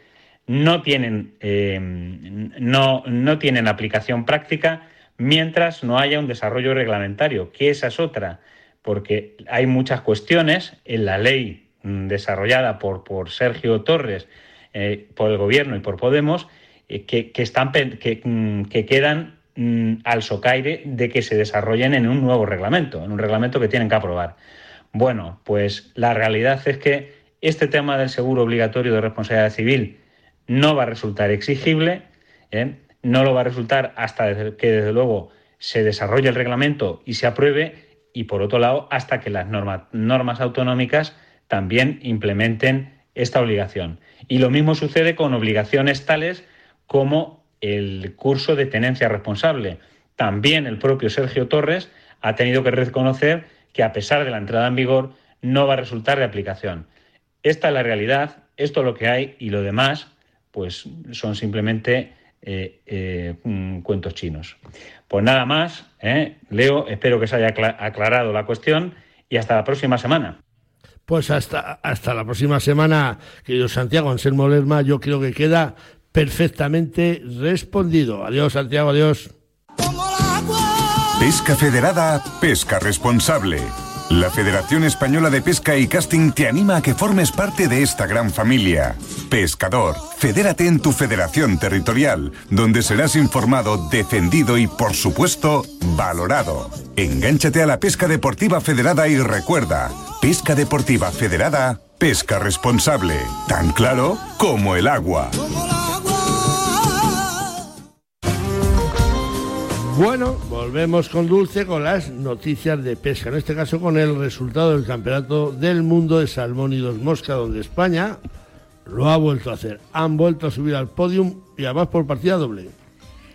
no tienen, eh, no, no tienen aplicación práctica mientras no haya un desarrollo reglamentario, que esa es otra. porque hay muchas cuestiones en la ley mm, desarrollada por, por Sergio Torres, eh, por el Gobierno y por Podemos, eh, mm, que quedan mm, al socaire de que se desarrollen en un nuevo reglamento, en un reglamento que tienen que aprobar. Bueno, pues la realidad es que este tema del seguro obligatorio de responsabilidad civil no va a resultar exigible, ¿eh? no lo va a resultar hasta que desde luego se desarrolle el reglamento y se apruebe y por otro lado hasta que las normas autonómicas también implementen esta obligación. Y lo mismo sucede con obligaciones tales como el curso de tenencia responsable. También el propio Sergio Torres ha tenido que reconocer que a pesar de la entrada en vigor no va a resultar de aplicación. Esta es la realidad, esto es lo que hay y lo demás pues son simplemente eh, eh, mm, cuentos chinos. Pues nada más, ¿eh? Leo, espero que se haya aclarado la cuestión y hasta la próxima semana. Pues hasta, hasta la próxima semana, querido Santiago Anselmo Lerma, yo creo que queda perfectamente respondido. Adiós, Santiago, adiós. Pesca Federada, pesca responsable. La Federación Española de Pesca y Casting te anima a que formes parte de esta gran familia. Pescador, fedérate en tu federación territorial, donde serás informado, defendido y, por supuesto, valorado. Engánchate a la pesca deportiva federada y recuerda, pesca deportiva federada, pesca responsable, tan claro como el agua. Bueno, volvemos con Dulce con las noticias de pesca, en este caso con el resultado del Campeonato del Mundo de Salmónidos Mosca, donde España lo ha vuelto a hacer. Han vuelto a subir al podium y además por partida doble.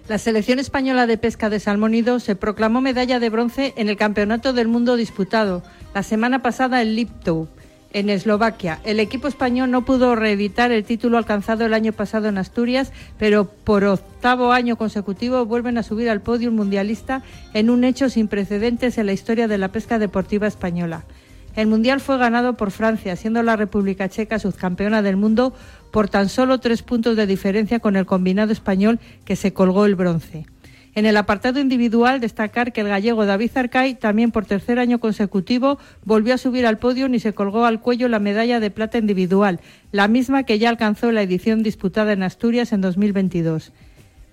La selección española de pesca de salmónidos se proclamó medalla de bronce en el Campeonato del Mundo disputado la semana pasada en Liptov en Eslovaquia. El equipo español no pudo reeditar el título alcanzado el año pasado en Asturias, pero por octavo año consecutivo vuelven a subir al podio mundialista en un hecho sin precedentes en la historia de la pesca deportiva española. El mundial fue ganado por Francia, siendo la República Checa subcampeona del mundo por tan solo tres puntos de diferencia con el combinado español que se colgó el bronce. En el apartado individual, destacar que el gallego David Arcay, también por tercer año consecutivo, volvió a subir al podio y se colgó al cuello la medalla de plata individual, la misma que ya alcanzó la edición disputada en Asturias en 2022.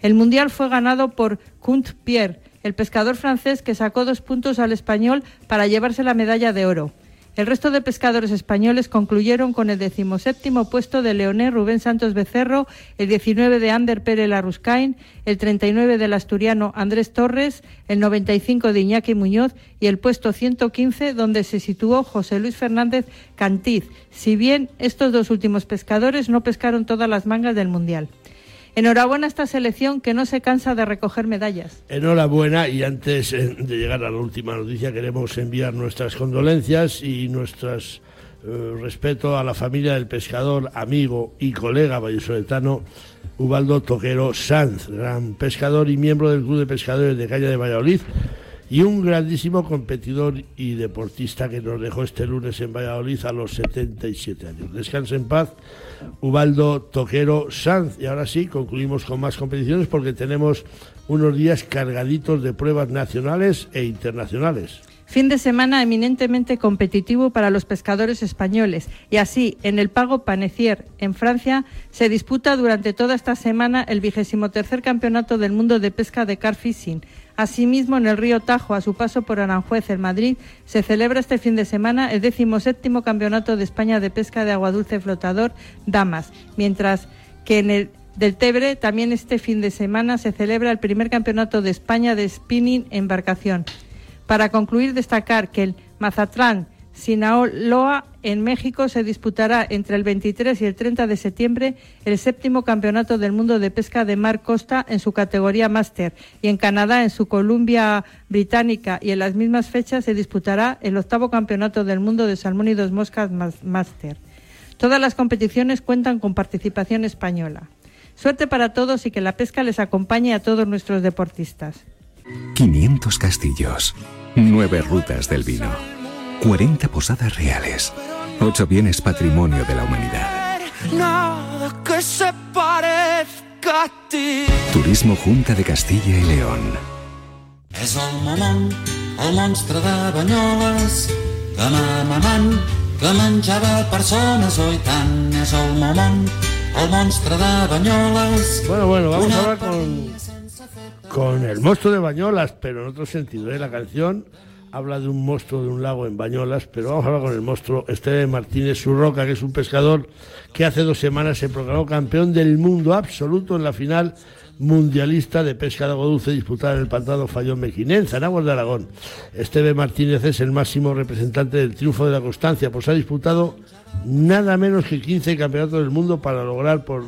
El mundial fue ganado por Kunt Pierre, el pescador francés que sacó dos puntos al español para llevarse la medalla de oro. El resto de pescadores españoles concluyeron con el decimoséptimo puesto de Leonel Rubén Santos Becerro, el 19 de Ander Pérez Larruscain, el 39 del asturiano Andrés Torres, el 95 de Iñaki Muñoz y el puesto 115 donde se situó José Luis Fernández Cantiz, si bien estos dos últimos pescadores no pescaron todas las mangas del Mundial. Enhorabuena a esta selección que no se cansa de recoger medallas. Enhorabuena y antes eh, de llegar a la última noticia queremos enviar nuestras condolencias y nuestras eh, respeto a la familia del pescador, amigo y colega vallisoletano Ubaldo Toquero Sanz, gran pescador y miembro del Club de Pescadores de Calle de Valladolid y un grandísimo competidor y deportista que nos dejó este lunes en Valladolid a los 77 años. Descanse en paz, Ubaldo Toquero Sanz. Y ahora sí, concluimos con más competiciones porque tenemos unos días cargaditos de pruebas nacionales e internacionales. Fin de semana eminentemente competitivo para los pescadores españoles y así en el Pago Panecier en Francia se disputa durante toda esta semana el vigésimo tercer campeonato del mundo de pesca de car fishing Asimismo, en el río Tajo, a su paso por Aranjuez, en Madrid, se celebra este fin de semana el séptimo Campeonato de España de Pesca de Agua Dulce Flotador Damas, mientras que en el del Tebre también este fin de semana se celebra el primer Campeonato de España de Spinning Embarcación. Para concluir, destacar que el Mazatlán Sinaloa, en México, se disputará entre el 23 y el 30 de septiembre el séptimo Campeonato del Mundo de Pesca de Mar Costa en su categoría máster y en Canadá, en su Columbia Británica y en las mismas fechas se disputará el octavo Campeonato del Mundo de Salmón y dos Moscas Máster. Todas las competiciones cuentan con participación española. Suerte para todos y que la pesca les acompañe a todos nuestros deportistas. 500 castillos, nueve rutas del vino 40 posadas reales. 8 bienes patrimonio de la humanidad. que se parezca a ti. Turismo Junta de Castilla y León. És el Momon, el monstre de Banyoles, que mamamant, que menjava persones, oi tant, és el Momon, el monstruo de Bañolas. Bueno, bueno, vamos a hablar con, con el monstruo de Bañolas, pero en otro sentido. ¿eh? La canción habla de un monstruo de un lago en Bañolas, pero vamos a hablar con el monstruo Esteban Martínez Surroca, que es un pescador que hace dos semanas se proclamó campeón del mundo absoluto en la final mundialista de pesca de agua dulce disputada en el pantano Fallón Mequinenza, en Aguas de Aragón. Esteve Martínez es el máximo representante del triunfo de la constancia, pues ha disputado nada menos que 15 campeonatos del mundo para lograr por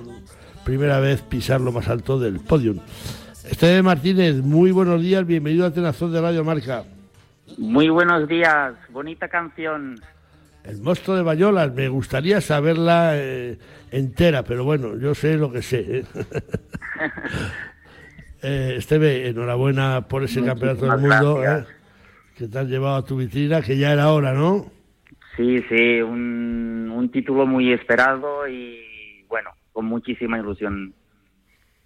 primera vez pisar lo más alto del podium. Esteve Martínez, muy buenos días, bienvenido a Tenazón de Radio Marca. Muy buenos días, bonita canción. El monstruo de Bayolas, me gustaría saberla eh, entera, pero bueno, yo sé lo que sé. ¿eh? eh, Esteve, enhorabuena por ese campeonato del mundo ¿eh? que te has llevado a tu vitrina, que ya era hora, ¿no? Sí, sí, un, un título muy esperado y bueno, con muchísima ilusión,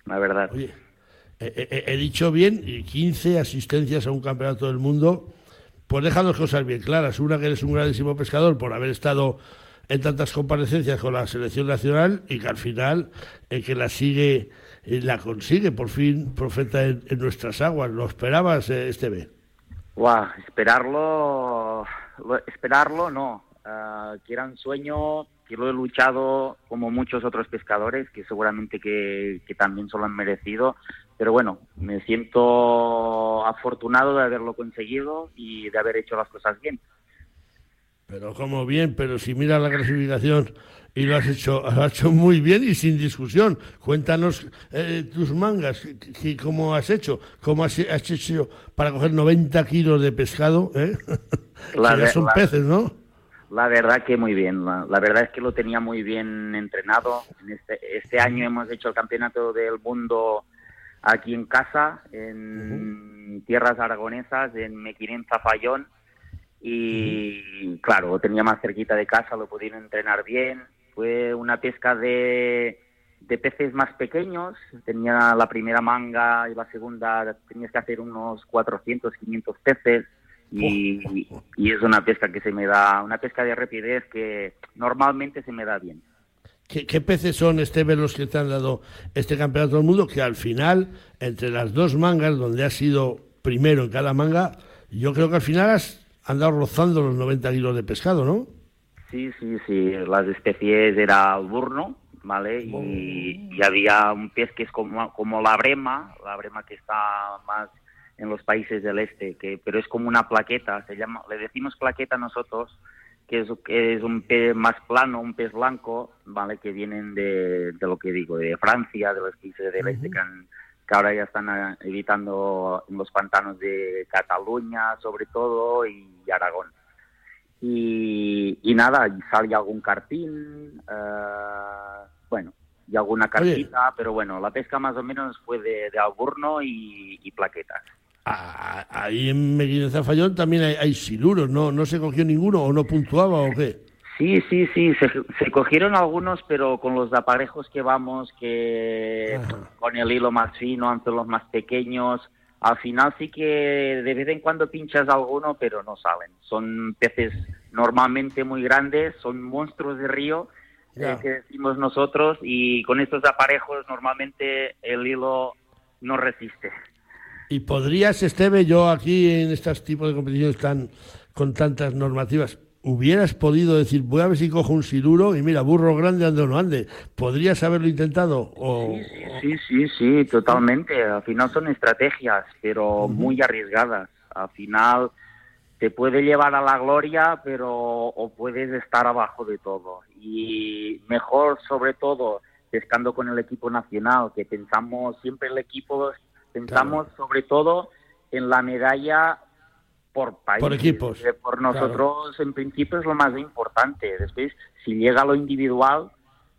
la verdad. Oye, he, dicho bien, 15 asistencias a un campeonato del mundo pues deja dos cosas bien claras. Una, que eres un grandísimo pescador por haber estado en tantas comparecencias con la selección nacional y que al final el que la sigue eh, la consigue por fin profeta en, nuestras aguas. ¿Lo esperabas, eh, este B? Esperarlo, esperarlo no. Uh, que era un sueño que lo he luchado como muchos otros pescadores que seguramente que, que también se lo han merecido pero bueno, me siento afortunado de haberlo conseguido y de haber hecho las cosas bien. Pero como bien, pero si miras la clasificación y lo has hecho, lo has hecho muy bien y sin discusión. Cuéntanos eh, tus mangas, cómo has hecho, cómo has, hecho para coger 90 kilos de pescado, ¿eh? La son peces, ¿no? La verdad que muy bien. La, verdad es que lo tenía muy bien entrenado. este, este año hemos hecho el campeonato del mundo aquí en casa, en tierras aragonesas, en Mequinenza, Fallón. Y claro, tenía más cerquita de casa, lo pudieron entrenar bien. Fue una pesca de, de peces más pequeños. Tenía la primera manga y la segunda, tenías que hacer unos 400, 500 peces. Y, y, es una pesca que se me da, una pesca de rapidez que normalmente se me da bien. ¿Qué, peces son, este los que te han dado este campeonato del mundo? Que al final, entre las dos mangas, donde has sido primero en cada manga, yo creo que al final has andado rozando los 90 kilos de pescado, ¿no? Sí, sí, sí. Las especies era burno, ¿vale? Y, había un pez que es como, como la brema, la brema que está más en los países del este, que pero es como una plaqueta, se llama, le decimos plaqueta nosotros, que es, es un pez más plano, un pez blanco, ¿vale? Que vienen de, de lo que digo, de Francia, de los países del este, que, ahora ya están eh, evitando en los pantanos de Cataluña, sobre todo, y Aragón. Y, y nada, sale algún cartín, uh, bueno, y alguna cartita, pero bueno, la pesca más o menos fue de, de alburno y, y plaquetas ahí en Medina Zafallón también hay, siluros, ¿no? ¿No se cogió ninguno o no puntuaba o qué? Sí, sí, sí, se, cogieron algunos, pero con los aparejos que vamos, que con el hilo más fino, ante los más pequeños, al final sí que de vez en cuando pinchas alguno, pero no salen. Son peces normalmente muy grandes, son monstruos de río, eh, que decimos nosotros, y con estos aparejos normalmente el hilo no resiste. ¿Y podrías, Esteve, yo aquí en estos tipos de competiciones tan con tantas normativas, hubieras podido decir, voy a ver si cojo un siluro y mira, burro grande ande o no ande? ¿Podrías haberlo intentado? O, sí, sí, sí, sí, totalmente. Al final son estrategias, pero muy arriesgadas. Al final te puede llevar a la gloria, pero o puedes estar abajo de todo. Y mejor, sobre todo, pescando con el equipo nacional, que pensamos siempre el equipo Pensamos sobre todo en la medalla por país. Por equipos. por nosotros, en principio, es lo más importante. Después, si llega lo individual,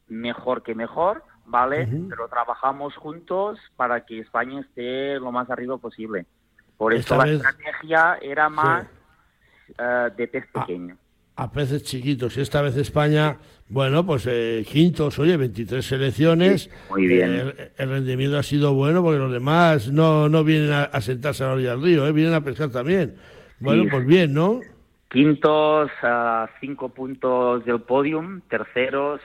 mejor que mejor, ¿vale? Pero trabajamos juntos para que España esté lo más arriba posible. Por eso la estrategia era más eh, de pez ah, pequeño. a peces chiquitos. Y esta vez España, bueno, pues eh, quintos, oye, 23 selecciones. muy bien. Eh, el, rendimiento ha sido bueno porque los demás no, no vienen a, sentarse a la orilla del río, ¿eh? vienen a pescar también. Bueno, pues bien, ¿no? Quintos, a cinco puntos del podium. Terceros,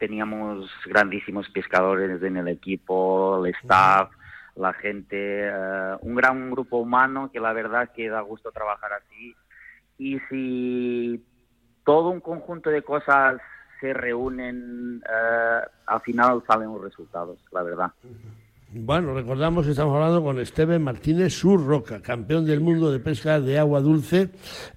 teníamos grandísimos pescadores en el equipo, el staff, la gente, un gran grupo humano que la verdad que da gusto trabajar así y si todo un conjunto de cosas se reúnen, eh, al final salen los resultados, la verdad. Bueno, recordamos que estamos hablando con Esteban Martínez Surroca, campeón del mundo de pesca de agua dulce.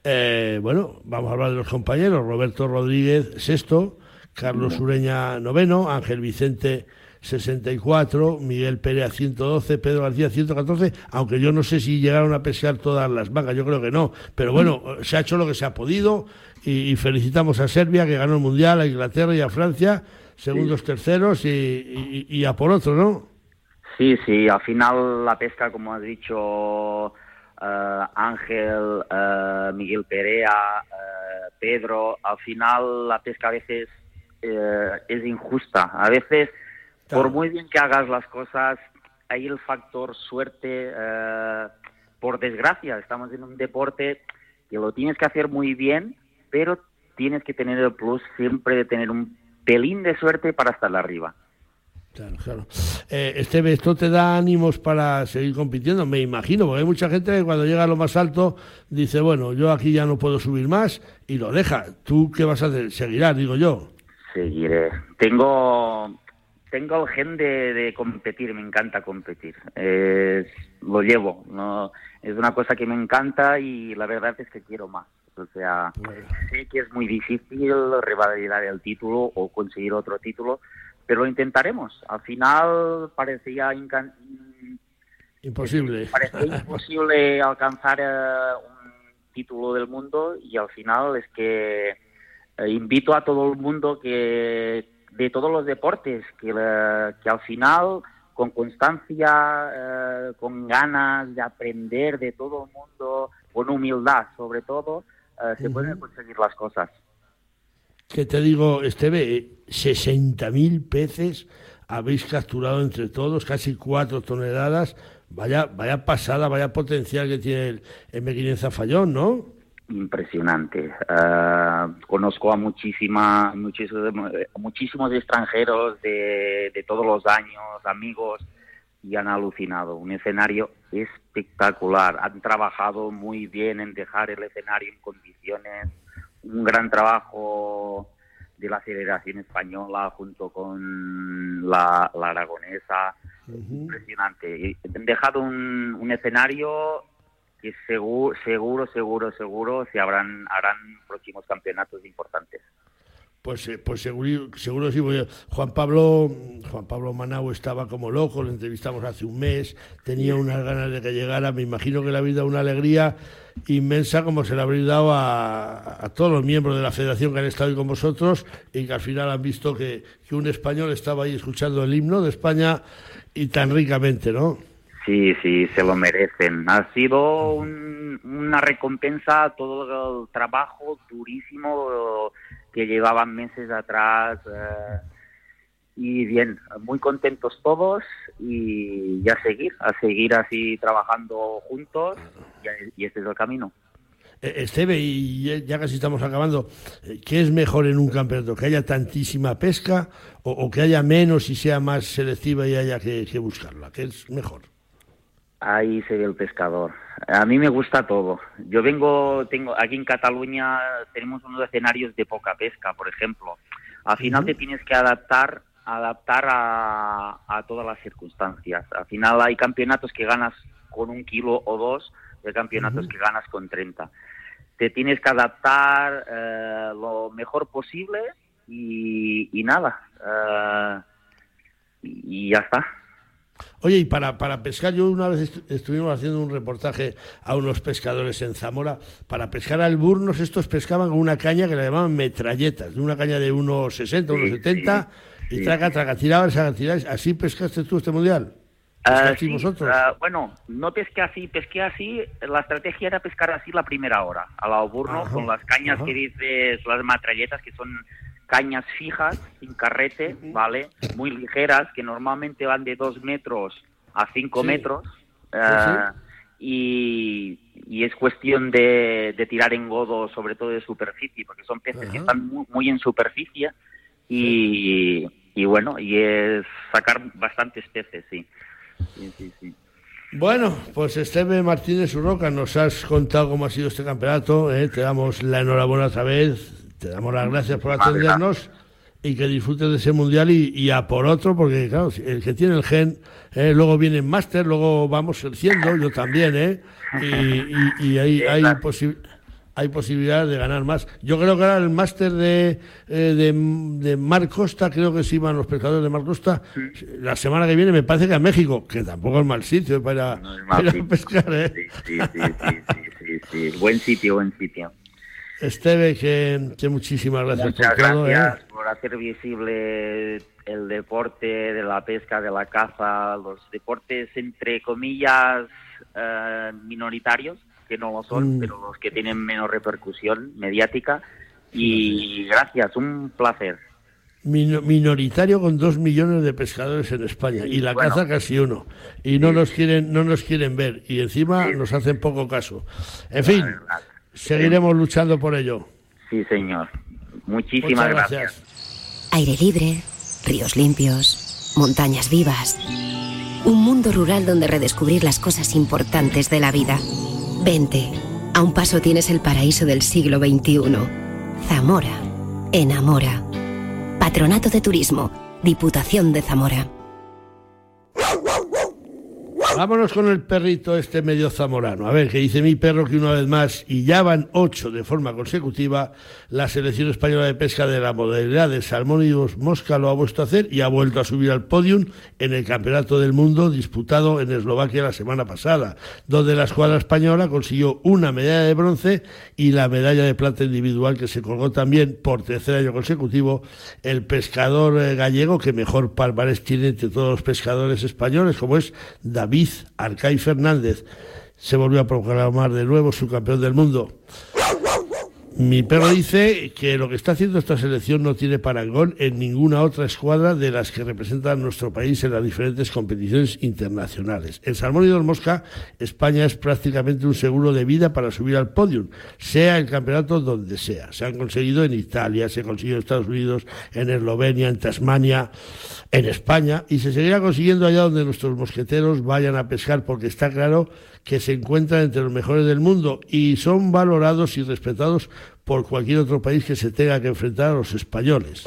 Eh, bueno, vamos a hablar de los compañeros. Roberto Rodríguez, sexto, Carlos Ureña, noveno, Ángel Vicente 64, Miguel Pérez 112, Pedro García 114, aunque yo no sé si llegaron a pescar todas las vacas, yo creo que no, pero bueno, se ha hecho lo que se ha podido y, felicitamos a Serbia que ganó el Mundial, a Inglaterra y a Francia, segundos, terceros y, a por otro, ¿no? Sí, sí, al final la pesca, como has dicho eh, Ángel, eh, Miguel Perea, eh, Pedro, al final la pesca a veces es injusta, a veces por muy bien que hagas las cosas, hay el factor suerte. Eh, por desgracia, estamos en un deporte que lo tienes que hacer muy bien, pero tienes que tener el plus siempre de tener un pelín de suerte para estar arriba. Claro, claro. Eh, Esteve, ¿esto te da ánimos para seguir compitiendo? Me imagino, porque hay mucha gente que cuando llega a lo más alto dice, bueno, yo aquí ya no puedo subir más y lo deja. ¿Tú qué vas a hacer? Seguirás, digo yo. Seguiré. Tengo tengo el gen de, competir, me encanta competir. lo llevo, no es una cosa que me encanta y la verdad es que quiero más. O sea, sé que es muy difícil revalidar el título o conseguir otro título, pero lo intentaremos. Al final parecía imposible. Parecía imposible alcanzar eh, un título del mundo y al final es que eh, invito a todo el mundo que de todos los deportes, que, que al final, con constancia, eh, con ganas de aprender de todo el mundo, con humildad sobre todo, eh, se pueden conseguir las cosas. Que te digo, Esteve, 60.000 peces habéis capturado entre todos, casi 4 toneladas. Vaya, vaya pasada, vaya potencial que tiene el, el Fallón, ¿no? Impresionante. Uh, conozco a muchísima, muchísimos, muchísimos extranjeros de, de, todos los años, amigos, y han alucinado. Un escenario espectacular. Han trabajado muy bien en dejar el escenario en condiciones. Un gran trabajo de la Federación Española junto con la, la aragonesa. Impresionante. Han dejado un, un escenario que seguro, seguro, seguro, seguro se habrán, harán próximos campeonatos importantes. Pues, eh, pues seguro, seguro sí. Juan Pablo, Juan Pablo Manau estaba como loco, lo entrevistamos hace un mes, tenía unas ganas de que llegara, me imagino que le habéis dado una alegría inmensa como se le habréis dado a, a, todos los miembros de la federación que han estado ahí con vosotros y que al final han visto que, que un español estaba ahí escuchando el himno de España y tan ricamente, ¿no? Sí, sí, se lo merecen. Ha sido una recompensa a todo el trabajo durísimo que llevaban meses atrás. Eh, y bien, muy contentos todos y, a seguir, a seguir así trabajando juntos y, este es el camino. Eh, Esteve, y ya casi estamos acabando, eh, ¿qué es mejor en un campeonato? ¿Que haya tantísima pesca o, que haya menos y sea más selectiva y haya que buscarla? ¿Qué es mejor? Ahí se ve el pescador. A mí me gusta todo. Yo vengo, tengo aquí en Cataluña tenemos unos escenarios de poca pesca, por ejemplo. Al final te tienes que adaptar, adaptar a, todas las circunstancias. Al final hay campeonatos que ganas con un kilo o dos, y hay campeonatos que ganas con 30. Te tienes que adaptar eh, lo mejor posible y, nada. Eh, y ya está. Oye, y para, para pescar, yo una vez estuvimos haciendo un reportaje a unos pescadores en Zamora. Para pescar alburnos, estos pescaban con una caña que le llamaban metralletas, de una caña de 1,60, 1,70, y traga, traga, tiraban, traga, tiraban. ¿Así pescaste tú este mundial? Ah, ¿Pescáis sí, vosotros? ah, bueno, no pesqué así, pesqué así. La estrategia era pescar así la primera hora, al alburno, Ajá, con las cañas ajá. que dices, las matralletas, que son cañas fijas, sin carrete, ¿vale? Muy ligeras, que normalmente van de dos metros a cinco Sí. metros. ah, y, y es cuestión de, de tirar en godo, sobre todo de superficie, porque son peces que están muy, muy en superficie. Y, y bueno, y es sacar bastantes peces, sí. Sí, sí, sí. Bueno, pues Esteve Martínez Urroca, nos has contado cómo ha sido este campeonato. ¿eh? Te damos la enhorabuena otra vez. Te damos las gracias por atendernos y que disfrutes de ese mundial y, y a por otro, porque claro, el que tiene el gen, ¿eh? luego viene en máster, luego vamos creciendo, yo también, ¿eh? Y, y- y hay, hay, posi- hay posibilidad de ganar más. Yo creo que ahora el máster de, eh, de, de Mar Costa, creo que sí van los pescadores de Mar Costa, la semana que viene me parece que a México, que tampoco es mal sitio para, No mal para sitio. pescar, ¿eh? Sí, sí, sí, sí, sí, sí, sí. Buen sitio, buen sitio. Esteve, que, que muchísimas gracias Muchas por todo. ¿eh? gracias por hacer visible el deporte de la pesca, de la caza, los deportes entre comillas eh, minoritarios, que no lo son, Mm. pero los que tienen menos repercusión mediática. Y gracias, un placer. Mino- minoritario con dos millones de pescadores en España y la bueno. caza casi uno y no nos quieren no nos quieren ver y encima nos hacen poco caso en fin verdad. Seguiremos luchando por ello Sí, señor. Muchísimas gracias Aire libre, ríos limpios, montañas vivas. Un mundo rural donde redescubrir las cosas importantes de la vida. Vente, a un paso tienes el paraíso del siglo XXI. Zamora, enamora. Patronato de Turismo, Diputación de Zamora. Vámonos con el perrito este medio zamorano. A ver, que dice mi perro que una vez más, y ya van ocho de forma consecutiva, la selección española de pesca de la modalidad de salmón y mosca lo ha vuelto a hacer y ha vuelto a subir al podium en el Campeonato del Mundo disputado en Eslovaquia la semana pasada, donde la escuadra española consiguió una medalla de bronce y la medalla de plata individual que se colgó también por tercer año consecutivo el pescador eh, gallego que mejor palmarés tiene entre todos los pescadores españoles, como es David Arcay Fernández. Se volvió a proclamar de nuevo su campeón del mundo. Mi perro dice que lo que está haciendo esta selección no tiene parangón en ninguna otra escuadra de las que representan nuestro país en las diferentes competiciones internacionales. En Salmón y Dos Mosca, España es prácticamente un seguro de vida para subir al podium, sea el campeonato donde sea. Se han conseguido en Italia, se ha conseguido en Estados Unidos, en Eslovenia, en Tasmania, en España, y se seguirá consiguiendo allá donde nuestros mosqueteros vayan a pescar, porque está claro que se encuentran entre los mejores del mundo y son valorados y respetados por cualquier otro país que se tenga que enfrentar a los españoles.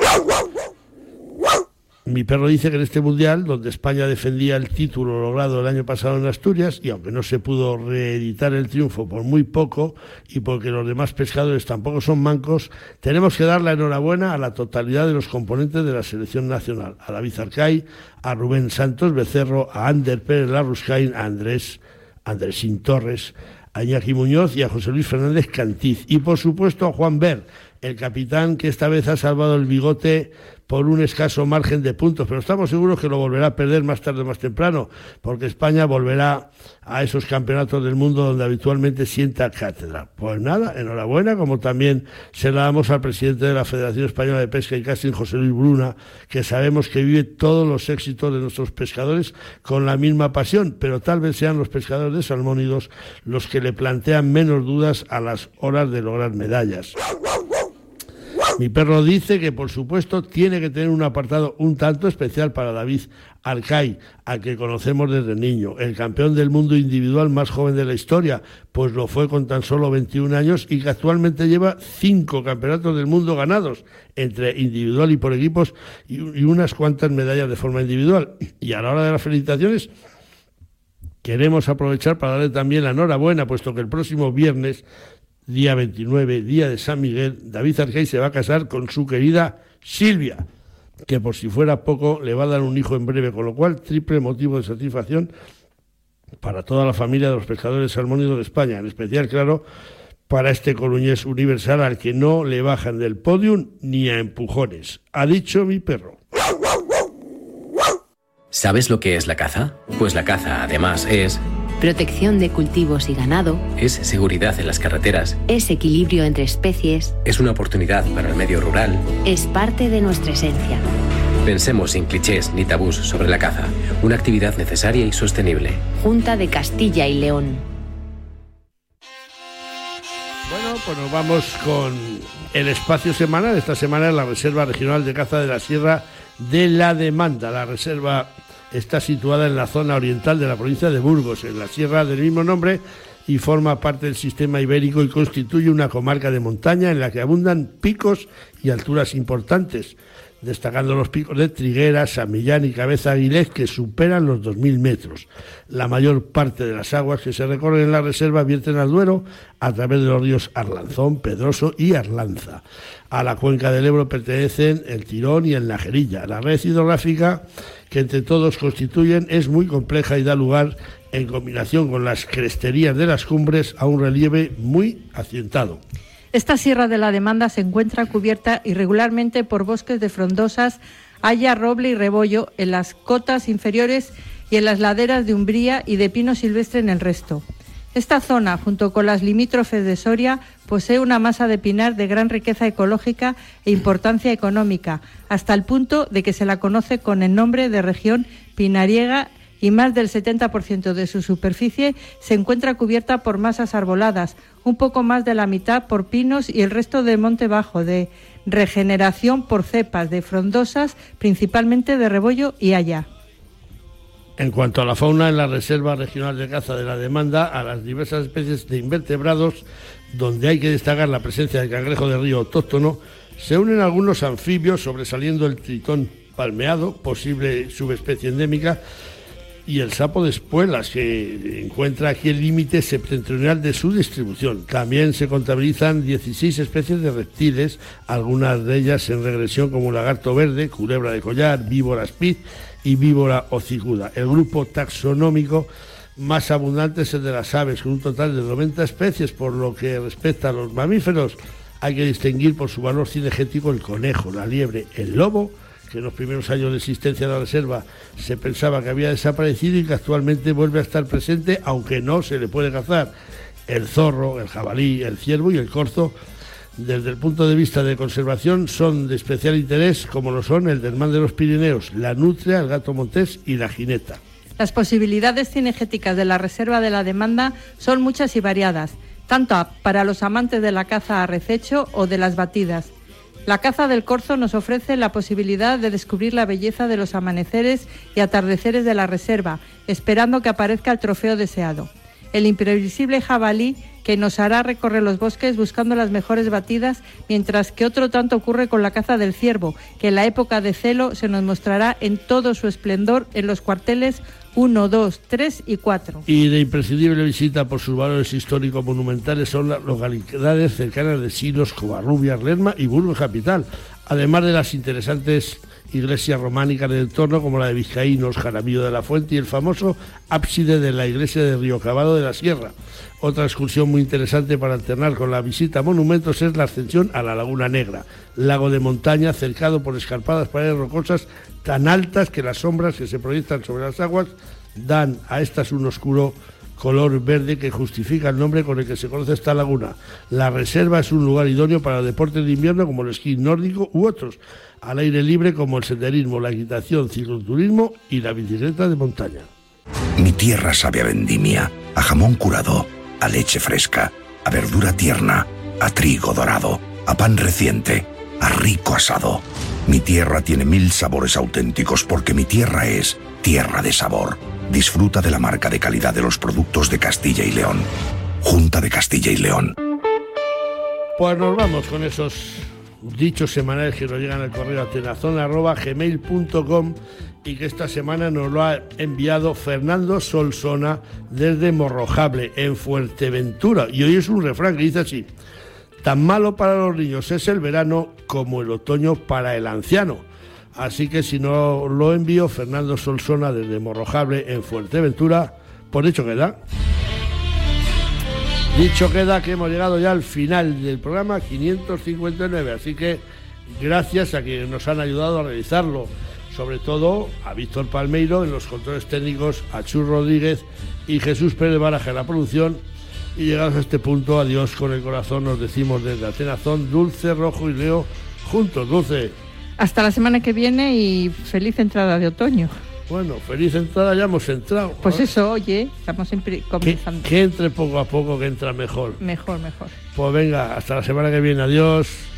Mi perro dice que en este mundial, donde España defendía el título logrado el año pasado en Asturias, y aunque no se pudo reeditar el triunfo por muy poco, y porque los demás pescadores tampoco son mancos, tenemos que dar la enhorabuena a la totalidad de los componentes de la selección nacional, a David Arcay, a Rubén Santos Becerro, a Ander Pérez Larruscain, a Andrés, Andresín Torres, a Iñaki Muñoz y a José Luis Fernández Cantiz. Y por supuesto a Juan Ver, el capitán que esta vez ha salvado el bigote por un escaso margen de puntos, pero estamos seguros que lo volverá a perder más tarde o más temprano, porque España volverá a esos campeonatos del mundo donde habitualmente sienta cátedra. Pues nada, enhorabuena, como también se la damos al presidente de la Federación Española de Pesca y Casting, José Luis Bruna, que sabemos que vive todos los éxitos de nuestros pescadores con la misma pasión, pero tal vez sean los pescadores de salmónidos los que le plantean menos dudas a las horas de lograr medallas. Mi perro dice que, por supuesto, tiene que tener un apartado un tanto especial para David Arcay, al que conocemos desde niño, el campeón del mundo individual más joven de la historia, pues lo fue con tan solo 21 años y que actualmente lleva cinco campeonatos del mundo ganados, entre individual y por equipos, y unas cuantas medallas de forma individual. Y a la hora de las felicitaciones, queremos aprovechar para darle también la enhorabuena, puesto que el próximo viernes día 29, día de San Miguel, David Arcay se va a casar con su querida Silvia, que por si fuera poco le va a dar un hijo en breve, con lo cual triple motivo de satisfacción para toda la familia de los pescadores salmónidos de España, en especial, claro, para este coruñés universal al que no le bajan del podium ni a empujones. Ha dicho mi perro. ¿Sabes lo que es la caza? Pues la caza, además, es protección de cultivos y ganado, es seguridad en las carreteras, es equilibrio entre especies, es una oportunidad para el medio rural, es parte de nuestra esencia. Pensemos sin clichés ni tabús sobre la caza, una actividad necesaria y sostenible. Junta de Castilla y León. Bueno, pues nos vamos con el espacio semanal. Esta semana en la Reserva Regional de Caza de la Sierra de la Demanda. La reserva está situada en la zona oriental de la provincia de Burgos, en la sierra del mismo nombre, y forma parte del sistema ibérico y constituye una comarca de montaña en la que abundan picos y alturas importantes destacando los picos de Triguera, San Millán y Cabeza Aguilez, que superan los 2.000 metros. La mayor parte de las aguas que se recorren en la reserva vierten al Duero a través de los ríos Arlanzón, Pedroso y Arlanza. A la cuenca del Ebro pertenecen el Tirón y el Najerilla. La red hidrográfica que entre todos constituyen es muy compleja y da lugar, en combinación con las cresterías de las cumbres, a un relieve muy accidentado. Esta sierra de la demanda se encuentra cubierta irregularmente por bosques de frondosas, haya, roble y rebollo en las cotas inferiores y en las laderas de umbría y de pino silvestre en el resto. Esta zona, junto con las limítrofes de Soria, posee una masa de pinar de gran riqueza ecológica e importancia económica, hasta el punto de que se la conoce con el nombre de región pinariega y más del 70% de su superficie se encuentra cubierta por masas arboladas, un poco más de la mitad por pinos y el resto de monte bajo, de regeneración por cepas de frondosas, principalmente de rebollo y haya. En cuanto a la fauna, en la Reserva Regional de Caza de la Demanda, a las diversas especies de invertebrados, donde hay que destacar la presencia del cangrejo de río autóctono, se unen algunos anfibios, sobresaliendo el tritón palmeado, posible subespecie endémica, y el sapo de espuelas, que encuentra aquí el límite septentrional de su distribución. También se contabilizan 16 especies de reptiles, algunas de ellas en regresión como lagarto verde, culebra de collar, víbora spit y víbora hocicuda. El grupo taxonómico más abundante es el de las aves, con un total de 90 especies, por lo que respecta a los mamíferos, hay que distinguir por su valor cinegético el conejo, la liebre, el lobo, que en los primeros años de existencia de la reserva se pensaba que había desaparecido y que actualmente vuelve a estar presente, aunque no se le puede cazar. El zorro, el jabalí, el ciervo y el corzo, desde el punto de vista de conservación, son de especial interés, como lo son el desmán de los Pirineos, la nutria, el gato montés y la jineta. Las posibilidades cinegéticas de la reserva de la demanda son muchas y variadas, tanto para los amantes de la caza a rececho o de las batidas la caza del corzo nos ofrece la posibilidad de descubrir la belleza de los amaneceres y atardeceres de la reserva, esperando que aparezca el trofeo deseado. El imprevisible jabalí que nos hará recorrer los bosques buscando las mejores batidas, mientras que otro tanto ocurre con la caza del ciervo, que en la época de celo se nos mostrará en todo su esplendor en los cuarteles 1, 2, 3 y 4. Y de imprescindible visita por sus valores históricos monumentales son las localidades cercanas de Silos, Covarrubias, Lerma y Burgos Capital, además de las interesantes iglesias románicas del entorno como la de Vizcaínos, Jaramillo de la Fuente y el famoso ábside de la iglesia de Río Cabado de la Sierra. Otra excursión muy interesante para alternar con la visita a monumentos es la ascensión a la Laguna Negra, lago de montaña cercado por escarpadas paredes rocosas tan altas que las sombras que se proyectan sobre las aguas dan a estas un oscuro color verde que justifica el nombre con el que se conoce esta laguna. La reserva es un lugar idóneo para deportes de invierno como el esquí nórdico u otros, al aire libre como el senderismo, la equitación, cicloturismo y la bicicleta de montaña. Mi tierra sabe a vendimia, a jamón curado, a leche fresca, a verdura tierna, a trigo dorado, a pan reciente, a rico asado. Mi tierra tiene mil sabores auténticos porque mi tierra es tierra de sabor. Disfruta de la marca de calidad de los productos de Castilla y León. Junta de Castilla y León. Pues nos vamos con esos dichos semanales que nos llegan al correo atenazón.gmail.com y que esta semana nos lo ha enviado Fernando Solsona desde Morrojable, en Fuerteventura. Y hoy es un refrán que dice así, tan malo para los niños es el verano como el otoño para el anciano. Así que si no lo envío, Fernando Solsona desde Morrojable, en Fuerteventura, por dicho queda. Dicho queda que hemos llegado ya al final del programa 559, así que gracias a quienes nos han ayudado a realizarlo sobre todo a Víctor Palmeiro en los controles técnicos, a Chur Rodríguez y Jesús Pérez Baraja en la producción. Y llegados a este punto, adiós con el corazón, nos decimos desde Atenazón, Dulce, Rojo y Leo, juntos, Dulce. Hasta la semana que viene y feliz entrada de otoño. Bueno, feliz entrada, ya hemos entrado. Pues ¿no? eso, oye, estamos que, comenzando. que entre poco a poco, que entra mejor. Mejor, mejor. Pues venga, hasta la semana que viene, adiós.